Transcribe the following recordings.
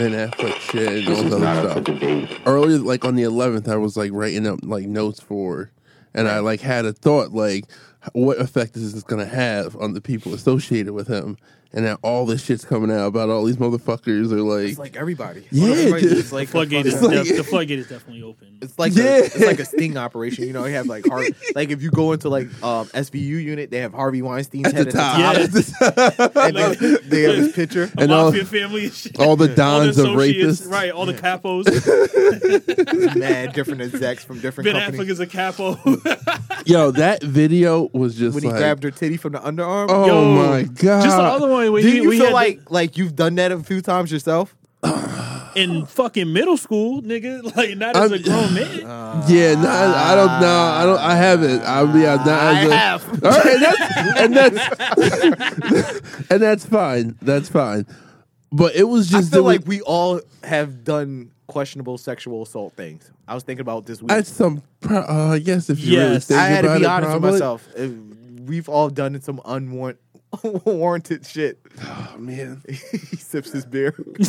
Ben Affleck shit and all This is this not other stuff. Earlier, like on the 11th, I was like writing up like notes for, and I like had a thought like, what effect is this going to have on the people associated with him? And now all this shit's coming out about all these motherfuckers are like, It's like everybody. Yeah, Everybody's dude. just like a Floodgate is like- def- the floodgate is definitely open. It's like Yeah. a, it's like a sting operation. You know, you have like Har- like if you go into like um, SVU unit, they have Harvey Weinstein's at head the top, Yeah. At the top. and they, they have his picture. A and all- mafia family, and shit. all the All the dons of rapists. right? All the capos. Mad different execs from different Ben companies. Affleck is a capo. Yo, that video was just when he like, grabbed her titty from the underarm. oh Yo, my god! Just the other one. When Do you we feel had like like you've done that a few times yourself? in fucking middle school, nigga, like not as a I'm- grown man. Yeah, no, I, I don't know. I don't. I haven't. I mean, I'm not. I as have. All right, and that's and that's and that's fine. That's fine. But it was I just feel there like we all have done questionable sexual assault things. I was thinking about this week. at some. Pro- uh, I guess if you really Yes. think I had to be it, honest with myself. If we've all done some unwarranted warranted shit. Oh man, he sips his beer.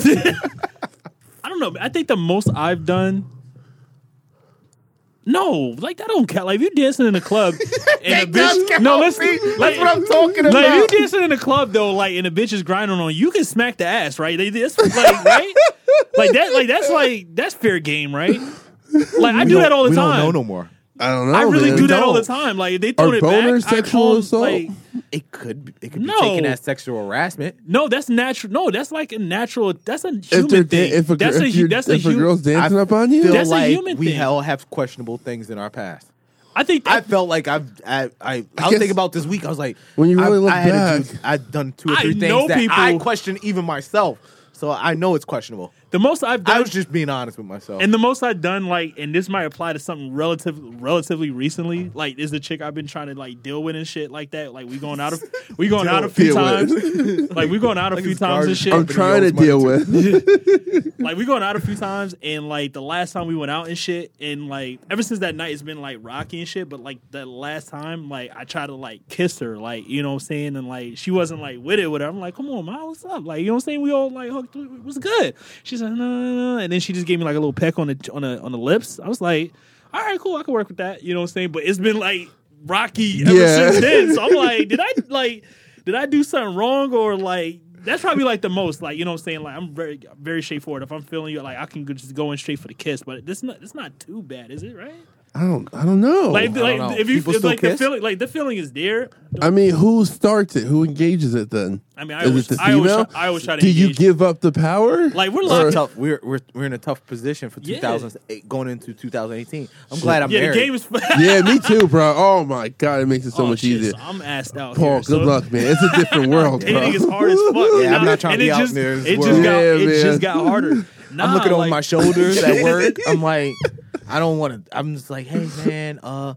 I don't know. I think the most I've done. No, like that don't count. Like if you dancing in a club and a bitch, no, let's like, That's what I'm talking about. Like if about. you dancing in a club though, like and a bitch is grinding on, you you can smack the ass, right? They, that's like right, like that, like that's like that's fair game, right? Like I do that all the we time. don't know no more. I don't know. I really man. do that all the time. Like if they throw Are it boners back, I sexual call, assault? Like, It could it could be No. taken as sexual harassment. no, that's natural. No, that's like a natural. That's a If, human they're thing. da- if a, that's if a you're- that's a if a hu- girl's dancing I up on you, Feel That's a like human we thing. all have questionable things in our past. I think I that, felt like I've I I, I, was guess- thinking about this week. I was like, When you really I, look I had to do, back- I've done two or I three know things that people- I question even myself. So I know it's questionable. The most I've done. I was just being honest with myself. And the most I've done, like, and this might apply to something relative, relatively recently, like, is the chick I've been trying to like deal with and shit like that. Like, we going out of, we going out a few times. like, we going out a Like few times and shit. I'm trying to deal to- with. like, we going out a few times, and like the last time we went out and shit, and like ever since that night, it's been like rocky and shit. But like that last time, like I tried to like kiss her, like you know what I'm saying, and like she wasn't like with it. With her, I'm like, come on, man, what's up? Like you know what I'm saying? We all like hooked. It was good. She said no, no, no, and then she just gave me like a little peck on the on the on the lips. I was like, all right, cool, I can work with that. You know what I'm saying? But it's been like rocky ever Yeah. since then. So I'm like, did I like did I do something wrong or like that's probably like the most like you know what I'm saying like I'm very very straightforward. If I'm feeling you, like I can just go in straight for the kiss. But this not it's not too bad, is it? Right? I don't. I don't know. Like, don't like know. if you People if, still like the feeling like the feeling is there. I mean, who starts it? Who engages it then? I mean, I Is always, it the I always, female? try, I always try to. Do you engage. give up the power? like we're We're, locked tough. We're, we're we're in a tough position for Yeah. 2008 going into 2018. I'm glad I'm Yeah, married. the game is. yeah, me too, bro. Oh my god, it makes it so Oh, much shit, easier. so I'm asked out. Paul, here, good so luck, man. It's a different world, Dating bro. is hard as fuck. Yeah, I'm not trying and to be it out just, there in this It just world. got Yeah, it man. just got harder. Nah, I'm looking over like- my shoulders at work. I'm like, I don't want to. I'm just like, hey man, uh,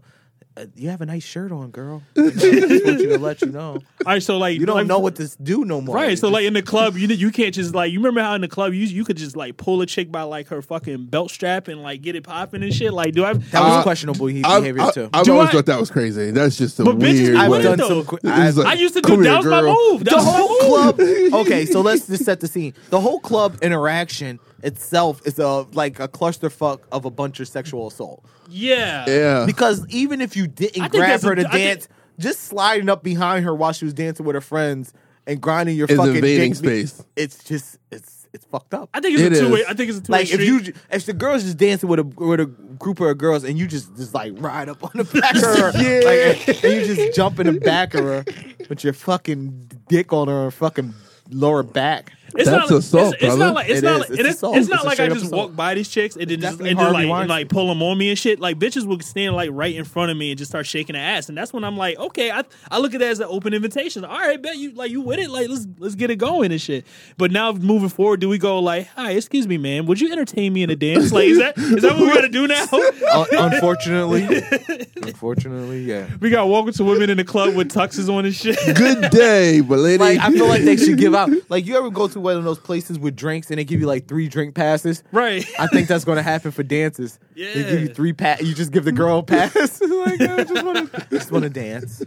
uh, you have a nice shirt on, girl. You I just want you to let you know. All right, so like You don't like, know what this do no more. Right, so like in the club, you you can't just like you remember how in the club you you could just like pull a chick by like her fucking belt strap and like get it popping and shit. Like, do I? that was Uh, questionable I've, behavior I- too. I've Do always I- thought that was crazy. That's just a But weird be I've way. it, done some. I've, like, I used to do that here, was my move. That the was whole move. club. Okay, so let's just set the scene. The whole club interaction itself is a like a clusterfuck of a bunch of sexual assault. Yeah, Yeah. Because even if you I didn't think grab that's a- her to I think- dance, just sliding up behind her while she was dancing with her friends and grinding your Is fucking invading dick, space. It's just it's it's fucked up. I think it's It a two way. I think it's a two way Like if street. you if the girl's just dancing with a with a group of girls and you just just like ride up on the back of her, Yeah. like, and you just jump in the back of her with your fucking dick on her fucking lower back. It's That's not, assault, it's, it's not like it's It not is. like It's it's, it's not It's like I just assault. walk by these chicks and then just, and, just, like, and like pull them on me and shit. Like bitches will stand like right in front of me and just start shaking their ass, and that's when I'm like, okay, I I look at that as an open invitation. All right, bet you like you with it. Like let's let's get it going and shit. But now moving forward, do we go like, hi, excuse me, man, would you entertain me in a dance? Like is that is that what we got to do now? Un- uh, unfortunately, unfortunately, yeah. we got walking to walk into women in the club with tuxes on and shit. Good day, but lady. Like I feel like they should give out. Like you ever go to one of those places with drinks and they give you like three drink passes? right. I think that's going to happen for dances. Yeah. They give you three pa You just give the girl a pass. like, I just want to, just want to dance.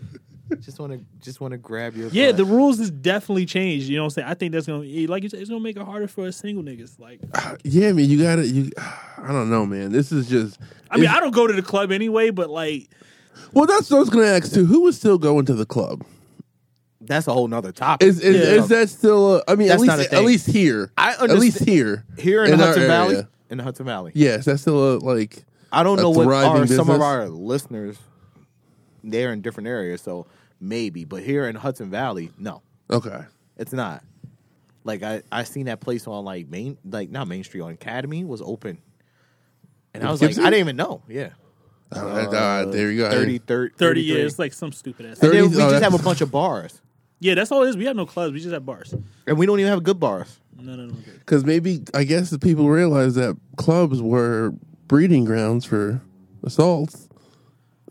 just want to just want to grab your Yeah, the rules is definitely changed. You know what I'm saying? I think that's gonna like you said, it's gonna make it harder for us single niggas. Like uh, Yeah, I mean, you gotta. You, I don't know, man. This is just. I mean, I don't go to the club anyway, but like well, that's what I was gonna ask too. Who was still going to the club? That's a whole nother topic. Is is, Yeah. is that still? A, I mean, That's at not least a thing. at least here. I at least here. here in, the our Hudson Valley. area. In the Hudson Valley. Yes, that's still a like. I don't a know what thriving are some of business. our listeners. They're in different areas, so maybe. But here in Hudson Valley, no, Okay. it's not. Like I, I seen that place on like main, like not Main Street on Academy was open, and I was like, Gibson? I didn't even know. Yeah, All right, all right, there you go. 30, 30, 30 years, like some stupid ass. And then we oh, just have a that's- bunch of bars, Yeah, that's all it is. We have no clubs. We just have bars. and we don't even have good bars. No, no, no. no. Because maybe I guess the people realized that clubs were breeding grounds for assaults,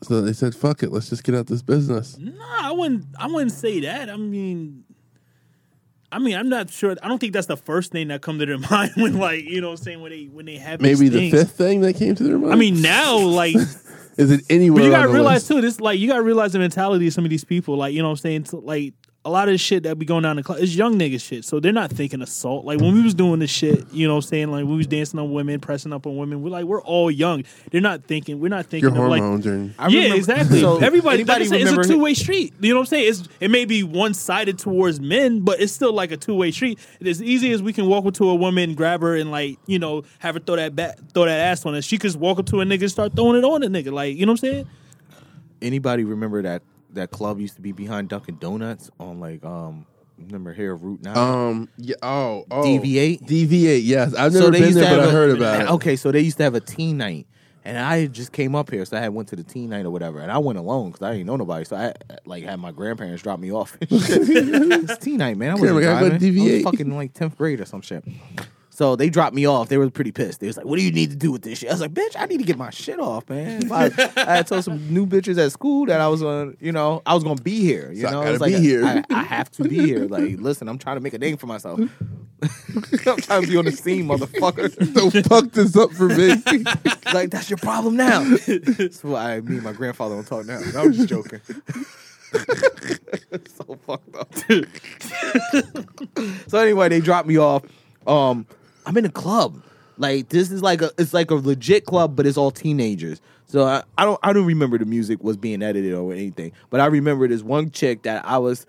so they said, "Fuck it, let's just get out of this business." Nah, I wouldn't. I wouldn't say that. I mean, I mean, I'm not sure. I don't think that's the first thing that come to their mind when, like, you know, what I'm saying when they when they have these Maybe the fifth thing that came to their mind. I mean, now like, is it anywhere? but you gotta the realize list? too. This like you gotta realize the mentality of some of these people. Like, you know, what I'm saying So, like. A lot of the shit that be going down the club is young niggas shit. So they're not thinking assault. Like when we was doing this shit, you know what I'm saying? Like we was dancing on women, pressing up on women. We're like, we're all young. They're not thinking, we're not thinking Your of like hormones are. I yeah, remember- exactly. So Everybody, like I anybody it's a two way street. You know what I'm saying? It's it may be one sided towards men, but it's still like a two way street. It's as easy as we can walk up to a woman, grab her, and like you know have her throw that back, throw that ass on us. She could just walk up to a nigga and start throwing it on a nigga. Like you know what I'm saying? Anybody remember that that club used to be behind Dunkin' Donuts on like um remember here Route Nine? Um. Yeah. Oh. Oh. DV8? DV8. Yes, I've never been there, but I a- heard about it. Okay, so they used to have a teen night, and I just came up here, so I had went to the teen night or whatever, and I went alone because I didn't know nobody, so I like had my grandparents drop me off. it's teen night, man. I I go driving. to I was fucking like tenth grade or some shit. So they dropped me off. They were pretty pissed. They was like, "What do you need to do with this shit?" I was like, "Bitch, I need to get my shit off, man." I, I had told some new bitches at school that I was on, you know, I was gonna be here. You So I know, gotta It's like, be here. I, I have to be here. Like, listen, I'm trying to make a name for myself. I'm trying to be on the scene, motherfucker. Don't fuck this up for me. like that's your problem now. That's why me and my grandfather don't talk now. I'm just joking. so fucked up. so anyway, they dropped me off. Um, I'm in a club. Like this is like a it's like a legit club, but it's all teenagers. So I, I don't I don't remember the music was being edited or anything, but I remember this one chick that I was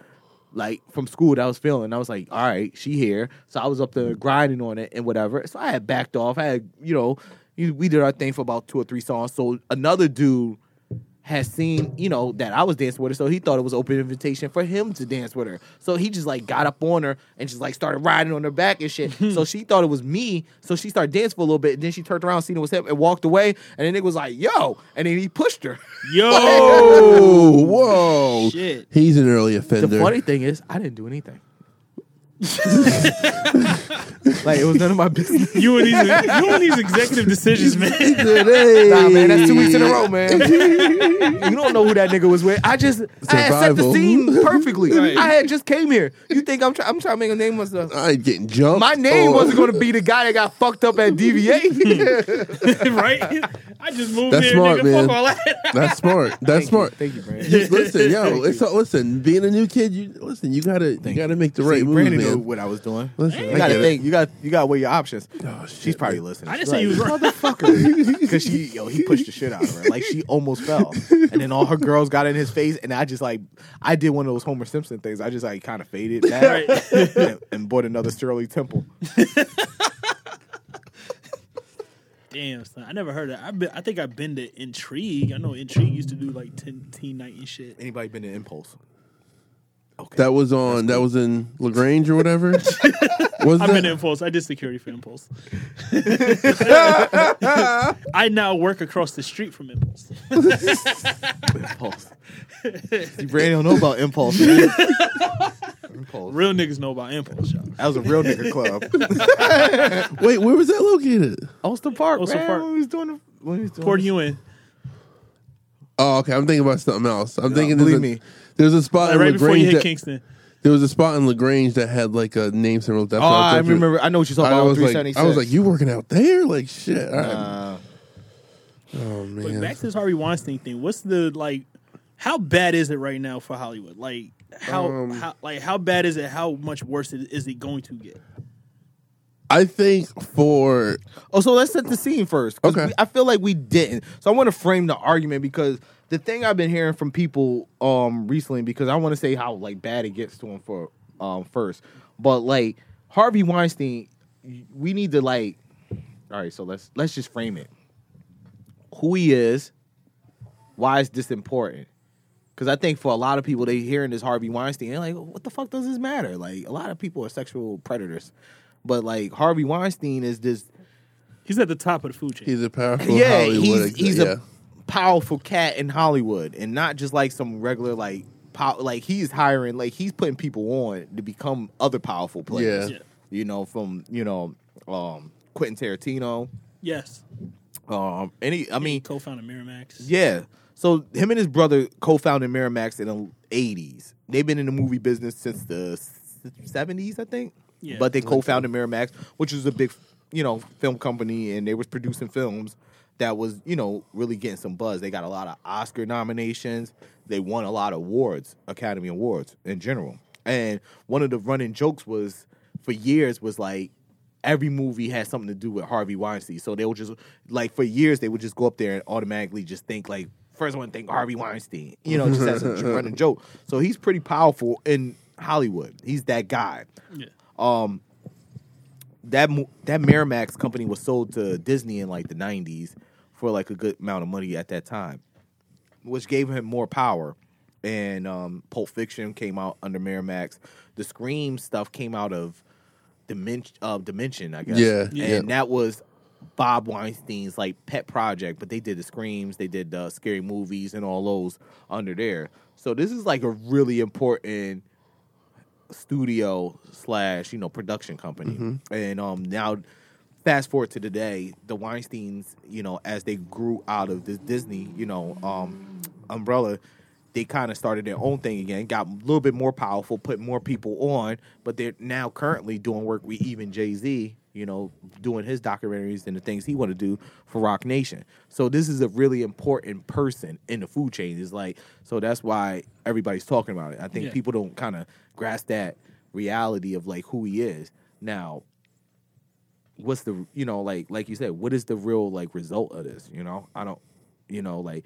like from school that I was feeling. I was like, all right, she here. So I was up there grinding on it and whatever. So I had backed off. I had, you know, we did our thing for about two or three songs. So another dude had seen, you know, that I was dancing with her, so he thought it was open invitation for him to dance with her. So he just like got up on her and just like started riding on her back and shit. so she thought it was me. So she started dancing for a little bit, and then she turned around, seen it was him, and walked away. And then it was like, "Yo!" And then he pushed her. Yo, whoa! Shit. He's an early offender. The offender. funny thing is, I didn't do anything. Like it was none of my business. you and these you and these executive decisions, man. Hey. Nah, man, that's two weeks in a row, man. you don't know who that nigga was with. I just I had set the Survival. scene perfectly. Right. I had just came here. You think I'm trying? I'm trying to make a name myself. I ain't getting jumped. My name Oh. wasn't going to be the guy that got fucked up at DV8. right? I just moved That's here, smart, nigga. man. Fuck all that. That's smart. That's smart. Thank you, Brandon. Listen, yo, it's listen. Being a new kid, you listen. You gotta, you gotta make the right See, move, Brandon knew what I was doing. Listen, you I gotta get it. think. You got you got to weigh your options. Oh, shit, She's probably man. listening. I didn't say you was right. motherfucker, because she yo he pushed the shit out of her. Like she almost fell, and then all her girls got in his face, and I just like I did one of those Homer Simpson things. I just like kind of faded back Right. and, and bought another Shirley Temple. Damn, son. I never heard of that. I've been, I think I've been to Intrigue. I know Intrigue used to do like teen, teen night and shit. Anybody been to Impulse? Okay. That was on. That was in Lagrange or whatever. was I've been that? to Impulse. I did security for Impulse. I now work across the street from Impulse. Impulse. See, Brandon don't know about Impulse. Man. Impulse. Real niggas know about Impulse, y'all. That was a real nigga club. Wait, where was that located? Ulster Park. Ulster man, Park. When we was doing the, when we was doing Port the- Ewen. Oh, okay. I'm thinking about something else. I'm thinking. believe there's a, me. There's a spot Like in right before you Lagrange. hit That, Kingston. there was a spot in Lagrange that had like a name symbol. That's Oh, what I was remember. I know what you're talking I about. was like, 376. I was like, you working out there? Like shit. All right. Uh, oh But man. back to this Harvey Weinstein thing. What's the like? How bad is it right now for Hollywood? Like how, Um, how like how bad is it? How much worse is is it going to get? I think for Oh, so let's set the scene first. 'cause Okay. we- I feel like we didn't. So I want to frame the argument because the thing I've been hearing from people um recently, because I want to say how like bad it gets to him for um first, but like Harvey Weinstein, we need to like. All right, so let's let's just frame it. Who he is, why is this important? Because I think for a lot of people, they hearing this Harvey Weinstein, they're like, "What the fuck does this matter?" Like a lot of people are sexual predators, but like Harvey Weinstein is this He's at the top of the food chain. he's a powerful yeah, Hollywood he's exec- he's yeah. a powerful cat in Hollywood, and not just like some regular like pow- like he's hiring like he's putting people on to become other powerful players. Yeah. Yeah. You know, from you know, um, Quentin Tarantino, yes, um, any I mean, co-founder Miramax. yeah. So him and his brother co-founded Miramax in the '80s. They've been in the movie business since the '70s, I think. Yeah. But they co-founded Miramax, which was a big, you know, film company, and they was producing films that was, you know, really getting some buzz. They got a lot of Oscar nominations. They won a lot of awards, Academy Awards in general. And one of the running jokes was, for years, was like every movie had something to do with Harvey Weinstein. So they would just like for years they would just go up there and automatically just think like first one think Harvey Weinstein. You know, just as a running joke. So he's pretty powerful in Hollywood. He's that guy. Yeah. Um that that Miramax company was sold to Disney in like the 90s for like a good amount of money at that time, which gave him more power. And um, Pulp Fiction came out under Miramax. The Scream stuff came out of Dimension, uh, Dimension, I guess. Yeah, Yeah. and that was Bob Weinstein's like pet project. But they did the Screams, they did the scary movies, and all those under there. So this is like a really important studio slash you know production company and um now fast forward to today the weinsteins you know as they grew out of this disney you know um umbrella they kind of started their own thing again got a little bit more powerful put more people on but they're now currently doing work with even jay-z you know doing his documentaries and the things he want to do for Roc Nation. So this is a really important person in the food chain. Is like so that's why everybody's talking about it. I think Yeah. people don't kind of grasp that reality of like who he is. Now what's the you know like like you said what is the real like result of this you know i don't you know like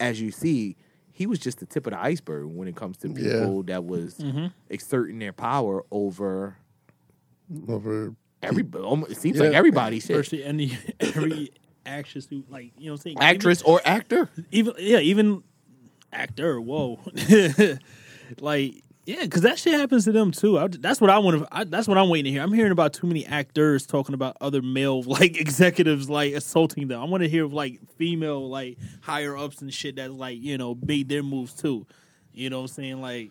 as you see he was just the tip of the iceberg when it comes to Yeah. people that was mm-hmm. exerting their power over over every almost, it seems Yeah. like everybody shit. Virtually any every actress who like you know what I'm saying actress or actor even, even yeah even actor whoa like yeah because that shit happens to them too. I, that's what I want to that's what I'm waiting to hear. I'm hearing about too many actors talking about other male like executives like assaulting them. I want to hear of like female like higher ups and shit that like you know made their moves too. You know what I'm saying? Like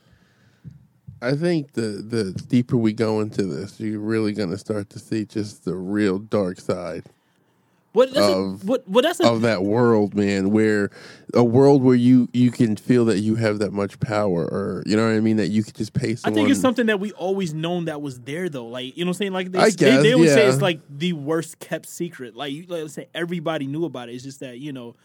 I think the the deeper we go into this, you're really gonna start to see just the real dark side what Of- what what that's a, of that world, man. Where a world where you you can feel that you have that much power, or you know what I mean, that you could just pay I think it's something that we always known that was there though. Like you know what I'm saying? Like they, I they, guess, they always say yeah. it's like the worst kept secret. Like you like say everybody knew about it. It's just that, you know,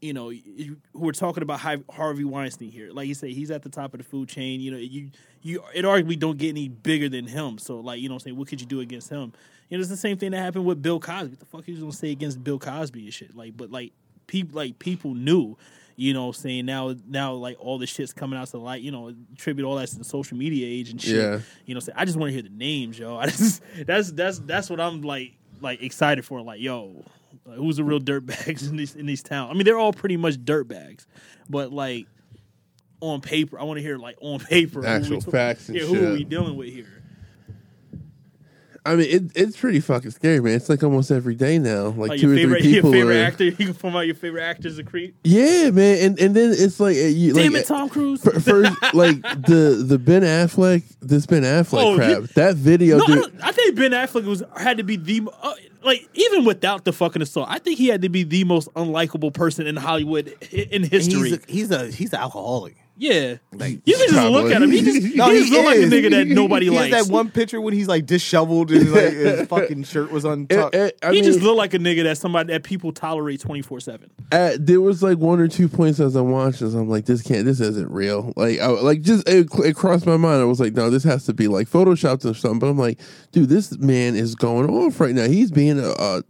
you know, you, we're talking about Harvey Weinstein here. Like you say, he's at the top of the food chain. You know, you you it arguably don't get any bigger than him. So like, you know what I'm saying, what could you do against him? You know, it's the same thing that happened with Bill Cosby. What the fuck are you gonna say against Bill Cosby and shit? Like, but like people like people knew. You know, saying now, now like all the shit's coming out to light. You know, attribute all that to the social media age and shit. Yeah. You know, say I just want to hear the names, yo. I just that's that's that's what I'm like like excited for. Like, yo, like, who's the real dirtbags in these in these towns? I mean, they're all pretty much dirtbags, but like on paper, I want to hear like on paper Actual facts yeah, who are we dealing with here? I mean, it, it's pretty fucking scary, man. It's like almost every day now. Like, Like two your or favorite three your favorite are- actor. You can form out your favorite actors of creep. Yeah, man, and and then it's like, uh, you, Damn like it, Tom Cruise. fir- First, like the the Ben Affleck, this Ben Affleck Oh, crap. you- that video, No, I, dude. don't, I think Ben Affleck was had to be the uh, like even without the fucking assault. I think he had to be the most unlikable person in Hollywood in history. he's a, he's a he's an alcoholic Yeah, Like, you can just look at him. He just, No, he just look like a nigga that nobody He has likes. that one picture when he's like disheveled and like his fucking shirt was untucked. Eh, eh, I he mean, just look like a nigga that somebody that people tolerate twenty four seven. uh, there was like one or two points as I'm watching. So I'm like, this can't, this isn't real. Like, I, like just it, it crossed my mind. I was like, no, this has to be like photoshopped or something. But I'm like, dude, this man is going off right now. He's being a, a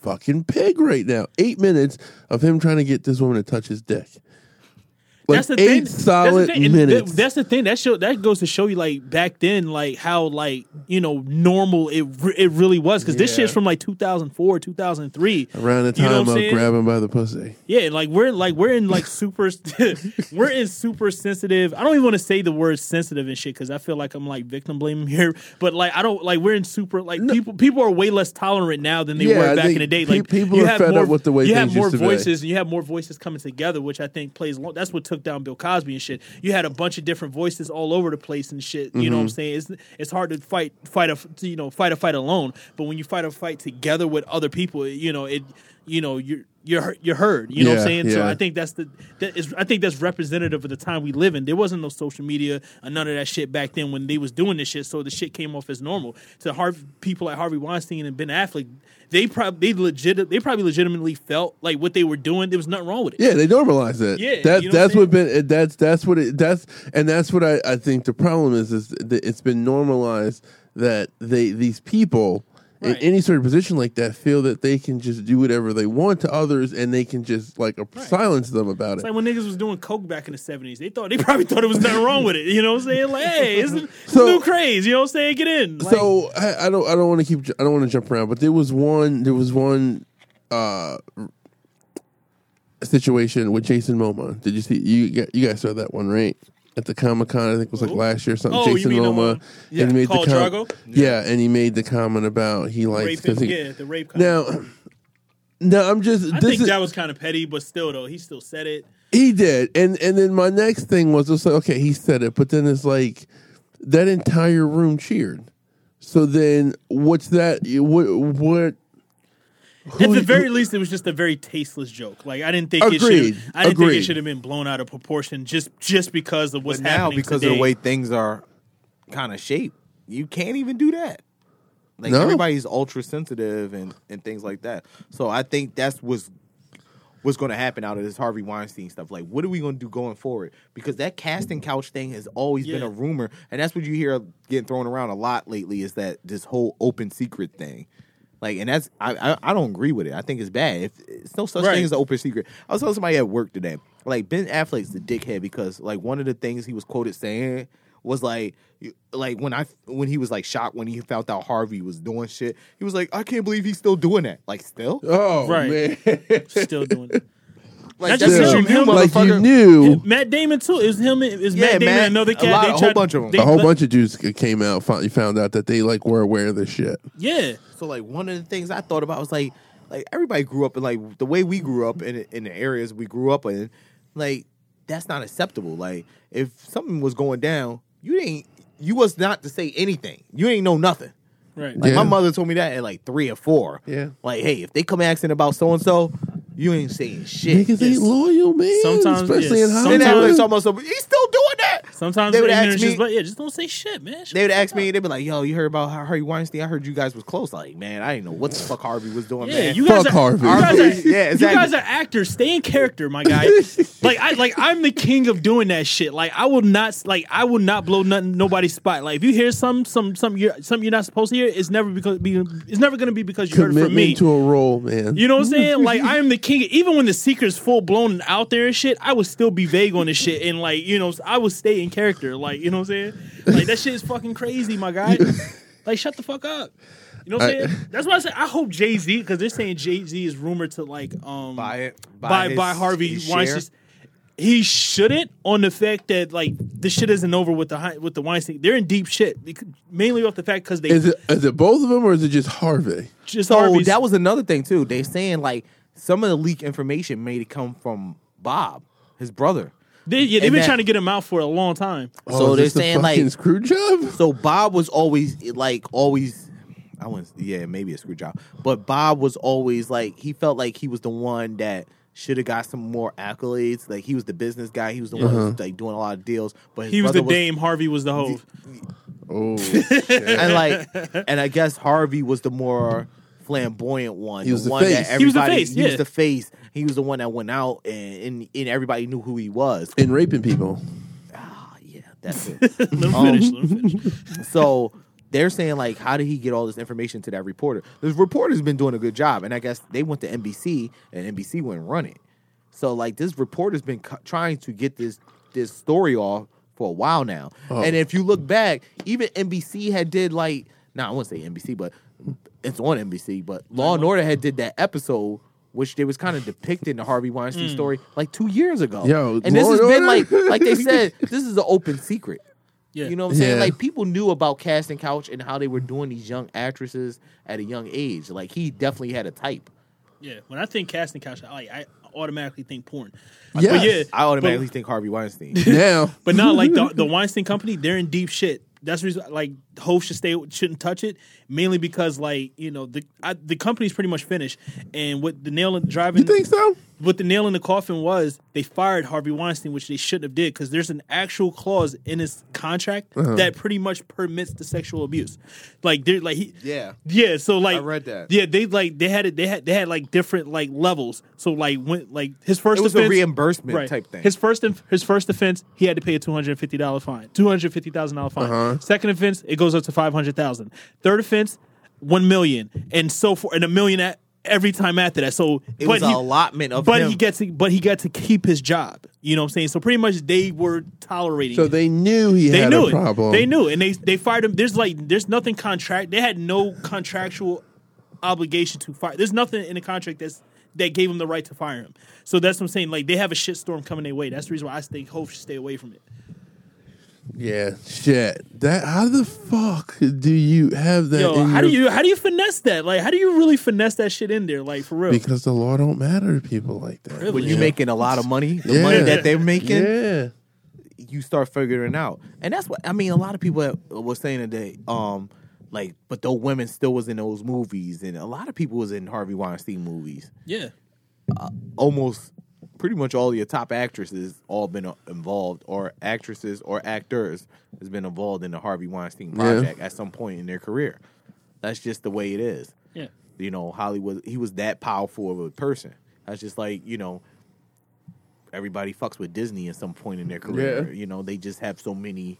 fucking pig right now. Eight minutes of him trying to get this woman to touch his dick. Like that's the eight thing. solid that's the thing. and th- minutes. that's the thing. That show that goes to show you like back then, like how like you know normal it re- it really was because this Yeah. shit's from like two thousand four, two thousand three. Around the You know time I'm of saying? grabbing by the pussy. Yeah, like we're like we're in like super we're in super sensitive. I don't even want to say the word sensitive and shit because I feel like I'm like victim blaming here. But like I don't like we're in super like people people are way less tolerant now than they Yeah, I were back think in the day. pe- Like people you are have fed more, up with the way you have things more used to be. voices and you have more voices coming together, which I think plays. Long, that's what took down Bill Cosby and shit. You had a bunch of different voices all over the place and shit. You know what I'm Mm-hmm. saying? It's it's hard to fight fight a you know fight a fight alone, but when you fight a fight together with other people, you know it. You know you're you're you're heard. You know what I'm Yeah, saying? So. I think that's the that is I think that's representative of the time we live in. There wasn't no social media and none of that shit back then when they was doing this shit. So the shit came off as normal. To Harvey, people like Harvey Weinstein and Ben Affleck, they probably they legit they probably legitimately felt like what they were doing. There was nothing wrong with it. Yeah, they normalize it. Yeah, that you know that's what what been that's that's what it that's and that's what I, I think the problem is is that it's been normalized that they these people in any sort of position like that feel that they can just do whatever they want to others and they can just like silence them about It's it. like when niggas was doing coke back in the seventies. They thought they probably thought it was nothing wrong with it. You know what I'm saying? Like, hey, it's, it's So- new craze. You know what I'm saying? Get in. Like, so I, I don't I don't want to keep I don't want to jump around, but there was one there was one uh situation with Jason Momoa. Did you see you you guys saw that one right? At the Comic Con, I think it was like last year or something. Oh, you Jason mean the uh, yeah, and he made the com- Drogo? yeah, and he made the comment about he likes because he yeah, the rape. Comment. now. No, I'm just. I think is, that was kind of petty, but still though, he still said it. he did, and and then my next thing was it's like okay, he said it, but then it's like that entire room cheered. So then, what's that? What? What? At the very least, it was just a very tasteless joke. Like I didn't think it should. I didn't think it should have been blown out of proportion just just because of what's but now, happening because today. of the way things are kind of shaped, you can't even do that. Like No. everybody's ultra sensitive and and things like that. So I think that's what's what's going to happen out of this Harvey Weinstein stuff. Like, what are we going to do going forward? Because that casting couch thing has always been a rumor, and that's what you hear getting thrown around a lot lately. Is that this whole open secret thing? Like, and that's I I, I don't agree with it. I think it's bad. If it's no such Right. thing as an open secret. I was telling somebody at work today, like Ben Affleck's the dickhead because like one of the things he was quoted saying was like like when I when he was like shocked when he found out Harvey was doing shit. He was like, I can't believe he's still doing that. Like still, Oh Right. man! still doing it. Like Not just that's him, what you him, like you knew. Matt Damon too. Is him. It was Yeah, Matt Damon Matt- and another a cat. lot- they a whole tried- bunch of 'em. they A whole let- bunch of dudes came out. Found, you found out that they like were aware of this shit. Yeah. So like one of the things I thought about was like like everybody grew up in like the way we grew up in in the areas we grew up in, like that's not acceptable. Like if something was going down, you ain't you was not to say anything. You ain't know nothing. Right. Like Yeah. my mother told me that at like three or four. Yeah. Like, hey, if they come asking about so and so, you ain't saying shit. Niggas Yes. ain't loyal, man. Sometimes, especially yes. in Then Hollywood. Affleck's almost over. He's still doing that. Sometimes They would ask me- just, but yeah, just don't say shit, man. Shut They would ask fuck me, they'd be like, "Yo, you heard about Harvey Weinstein? I heard you guys was close." Like, man, I didn't know what the fuck Harvey was doing. Yeah, man. you guys Fuck are, Harvey. You guys are, Yeah, exactly. You guys are actors. Stay in character, my guy. like I like I'm the king of doing that shit. Like I will not like I will not blow nothing nobody's spot. Like if you hear some some some you're something you're not supposed to hear, it's never because be it's never gonna be because you heard it from me. To a role, man. You know what I'm saying? Like I am the king. Even when the secret's full blown and out there and shit, I would still be vague on this shit and like you know I would stay in character. Like you know what I'm saying? Like that shit is fucking crazy, my guy. Like shut the fuck up. You know what I'm I- saying? That's why I say I hope Jay Z because they're saying Jay Z is rumored to like um Buy it. Buy by his- by Harvey. Weinstein. He shouldn't on the fact that like this shit isn't over with the Hi- with the Weinstein. They're in deep shit mainly off the fact because they Is it is it both of them or is it just Harvey? just So Harvey's- that was another thing too. They saying like some of the leak information may it come from Bob, his brother. they, yeah they've and been that- trying to get him out for a long time. So Oh, is they're this the saying like screw job. so Bob was always like always I wouldn't yeah, maybe a screw job. But Bob was always like he felt like he was the one that should have got some more accolades. Like he was the business guy. He was the one Uh-huh. who was like doing a lot of deals. But his He was the brother Dame. Harvey was the Hove. Oh, and like, and I guess Harvey was the more flamboyant one. He was the one face. that He was the everybody. face, He yeah. was the face. He was the one that went out and, and and everybody knew who he was. and raping people. Ah, yeah, that's it. let him Um, finish. Let him finish. so they're saying like, how did he get all this information to that reporter? The reporter's been doing a good job, and I guess they went to NBC, and NBC wouldn't run it. So like, this reporter's been cu- trying to get this this story off for a while now. Oh. And if you look back, even NBC had did like, no, I won't say NBC, but it's on NBC. But Law and Order had did that episode. Which they was kind of depicting the Harvey Weinstein mm. story like two years ago. Yo, and this Law has and been like, like they said, this is an open secret. Yeah. You know what I'm saying? Yeah. Like people knew about Casting Couch and how they were doing these young actresses at a young age. Like he definitely had a type. Yeah. When I think casting couch, I, I automatically think porn. Yes. But yeah, I automatically but, think Harvey Weinstein. Yeah. but not like the, the Weinstein Company. They're in deep shit. That's the reason like Hove should stay shouldn't touch it mainly because like you know the I, the company's pretty much finished and what the nail in driving you think so? what the nail in the coffin was they fired Harvey Weinstein, which they shouldn't have did because there's an actual clause in his contract Uh-huh. that pretty much permits the sexual abuse. Like they're like he, Yeah. yeah. So like I read that. Yeah, they like they had it. They had they had like different like levels. So like when like his first It was a offense, reimbursement type thing. His first his first offense, he had to pay a two hundred fifty dollar fine, two hundred fifty thousand dollar fine. Uh-huh. Second offense, it goes up to five hundred thousand. Third offense, one million, and so forth, and a million at every time after that. So It but was he, an allotment of but him. he gets to, but he got to keep his job. You know what I'm saying? So pretty much they were tolerating. So it. they knew he They had knew a it. problem. They knew, it. and they they fired him. There's like there's nothing contract. They had no contractual obligation to fire. There's nothing in the contract that's that gave him the right to fire him. So that's what I'm saying. Like they have a shitstorm coming their way. That's the reason why I think Hove should stay away from it. Yeah, shit. That how the fuck do you have that? Yo, in how your, do you how do you finesse that? Like how do you really finesse that shit in there? Like for real? Because the law don't matter to people like that. when you Yeah. making a lot of money, the Yeah. money that they're making, Yeah. you start figuring out. And that's what I mean. A lot of people have- were saying today, um, like, but though women still was in those movies, and a lot of people was in Harvey Weinstein movies. yeah. almost pretty much all your top actresses all been uh, involved or actresses or actors has been involved in the Harvey Weinstein project at some point in their career. That's just the way it is. Yeah. You know, Hollywood he was that powerful of a person. That's just like, you know, everybody fucks with Disney at some point in their career. Yeah. You know, they just have so many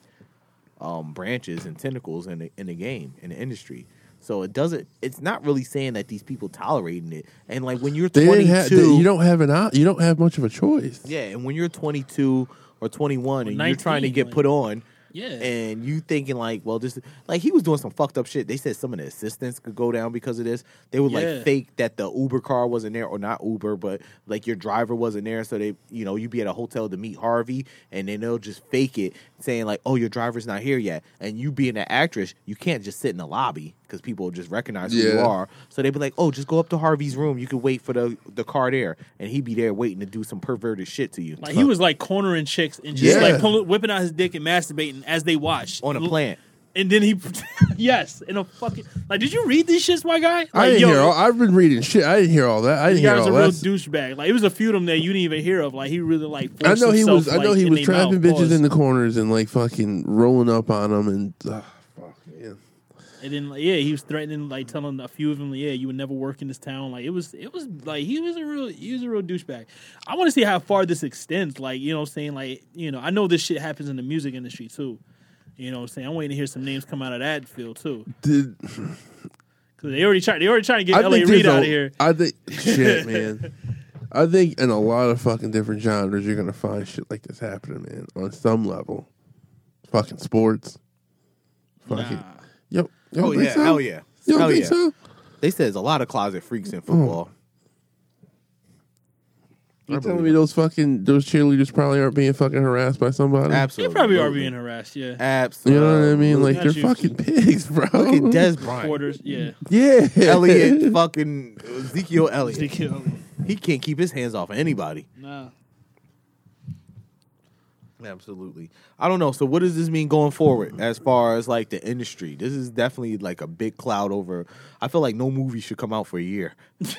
um, branches and tentacles in the in the game, in the industry. So it doesn't. It's not really saying that these people tolerating it. And like when you're They twenty have. two, you don't have an out. You don't have much of a choice. yeah, and when you're 22 or 21 and you're trying to get like- put on, Yeah. and you thinking like, well, this like he was doing some fucked up shit. They said some of the assistants could go down because of this. They would Yeah. like fake that the Uber car wasn't there or not Uber, but like your driver wasn't there. So they, you know, you'd be at a hotel to meet Harvey, and then they'll just fake it, saying like, oh, your driver's not here yet. And you being an actress, you can't just sit in the lobby because people just recognize who you are. So they'd be like, oh, just go up to Harvey's room. You can wait for the the car there, and he'd be there waiting to do some perverted shit to you. Like he was like cornering chicks and just Yeah. like pulling, whipping out his dick and masturbating as they watched on a plant. And then he, yes, in a fucking like. Did you read these shits, my guy? Like, I didn't yo, hear. All, I've been reading shit. I didn't hear all that. I The didn't guy hear was a real douchebag. Like it was a few of them that you didn't even hear of. Like he really like. I know he himself, was. I know like, he was trapping bitches Pause. in the corners and like fucking rolling up on them and. Uh, fuck man. And then like, yeah, he was threatening, like telling a few of them, yeah, you would never work in this town. Like it was, it was like he was a real, he was a real douchebag. I want to see how far this extends. Like you know, what I'm saying like you know, I know this shit happens in the music industry too. You know, what I'm saying I'm waiting to hear some names come out of that field too, Did, because they already try, they already trying to get I LA Reid out of here. I think shit, man. I think in a lot of fucking different genres, you're gonna find shit like this happening, man. On some level, fucking sports, fucking Nah. Yo, yo, Oh yeah, so? hell yeah, You hell yeah. so? They said there's a lot of closet freaks in mm. football. You I telling me those fucking those cheerleaders probably aren't being fucking harassed by somebody? Absolutely, They Absolutely, probably are being harassed. Yeah, Absolutely. You know what I mean? Like Not they're you. fucking pigs, bro. Look at Dez Bryant, quarters. Yeah, Yeah, Elliott, fucking Ezekiel Elliott. Ezekiel. He can't keep his hands off of anybody. Nah. Absolutely. I don't know. So what does this mean going forward as far as like the industry? This is definitely like a big cloud over I feel like no movie should come out for a year.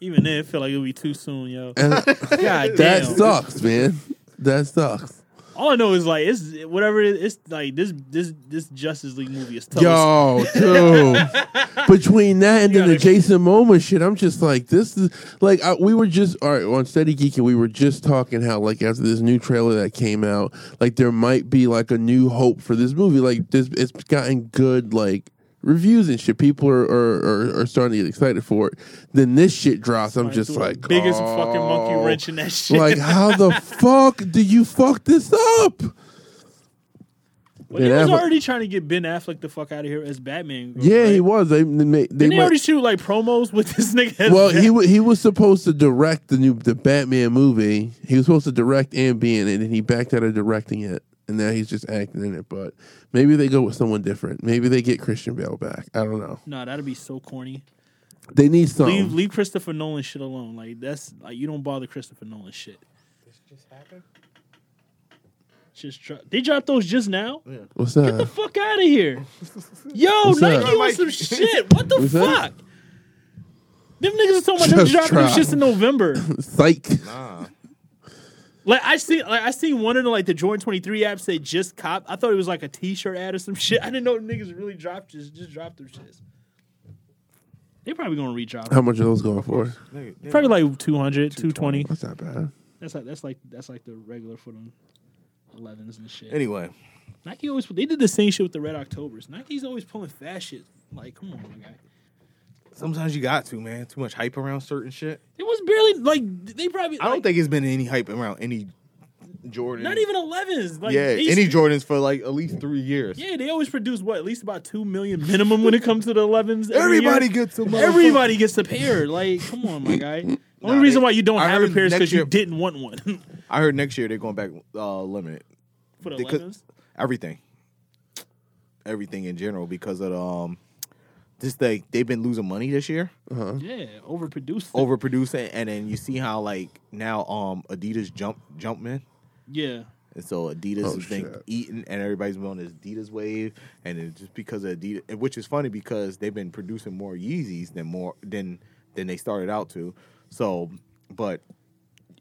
Even then, I feel like it'll be too soon, yo. God that damn. sucks, man. That sucks. All I know is like it's whatever it is. It's like this this this Justice League movie is tough. Yo, dude. Between that and then the Jason Momoa shit, I'm just like, this is like I, we were just all right on Steady Geeking. We were just talking how like after this new trailer that came out, like there might be like a new hope for this movie. Like this, it's gotten good like reviews and shit. People are are, are, are starting to get excited for it. Then this shit drops. I'm just like biggest oh. fucking monkey oh. wrench in that shit. Like how the fuck do you fuck this up? Well, they was Affleck- already trying to get Ben Affleck the fuck out of here as Batman. Yeah, right? he was. They they, they Didn't they went- already shoot like promos with this nigga? as well, he wa- he was supposed to direct the new the Batman movie. He was supposed to direct and be in it, and he backed out of directing it, and now he's just acting in it. But maybe they go with someone different. Maybe they get Christian Bale back. I don't know. No, that'd be so corny. They need some. Leave leave Christopher Nolan shit alone. Like that's like you don't bother Christopher Nolan shit. This just happened? Just dro- they dropped those just now. What's that? Get the fuck out of here. Yo, What's Nike that? on some shit. What the What's that? fuck? Them niggas are talking about them Just dropping them try. shits in November. Psych. Nah. Like I see, like I seen one of the like the Jordan twenty three apps say just cop. I thought it was like a t shirt ad or some shit. I didn't know niggas really dropped just just dropped their shits. They probably gonna redrop. How much are those going for? Probably like 200, 220. That's not bad. That's like that's like that's like the regular for them 11s and shit. Anyway, Nike always they did the same shit with the Red Octobers. Nike's always pulling fast shit. Like, come on, my guy. Sometimes you got to, man. Too much hype around certain shit. It was barely like they probably. I don't like, think it's been any hype around any Jordan. not even 11s. Like, yeah, any Jordans for like at least three years. Yeah, they always produce what at least about two million minimum when it comes to the 11s. every Everybody year. gets them. Everybody gets a pair. Like, come on, my guy. The only Nah, reason they- why you don't I have a pair is because you didn't want one I heard next year they're going back uh, limited. for the They 11s. Everything, everything in general because of um, just like they've been losing money this year, Yeah, overproduced. overproducing, and then you see how like now um Adidas jump Jumpman. Yeah, And so Adidas Oh, has been eating, and everybody's been on this Adidas wave, and it's just because of Adidas, which is funny because they've been producing more Yeezys than more than than they started out to. So, but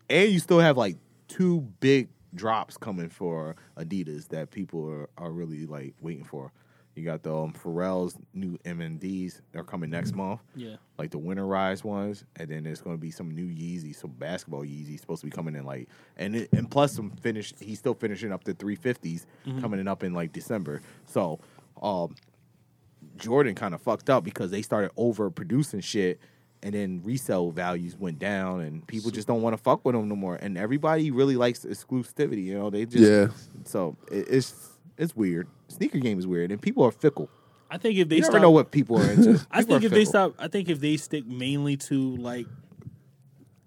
and you still have like two big drops coming for Adidas that people are, are really like waiting for. You got the um, Pharrell's new NMDs. They're coming next month yeah. like the winterized ones, and then there's going to be some new Yeezy, some basketball Yeezy supposed to be coming in like, and it, and plus some finished. He's still finishing up the 350s coming in up in like December. So, um, Jordan kind of fucked up because they started overproducing shit, and then resale values went down, and people just don't want to fuck with them no more. And everybody really likes exclusivity, you know. They just Yeah. So it, it's it's weird. Sneaker game is weird, and people are fickle. I think if they You never stop, know what people are into. I People think are if they stop, I think if they stick mainly to like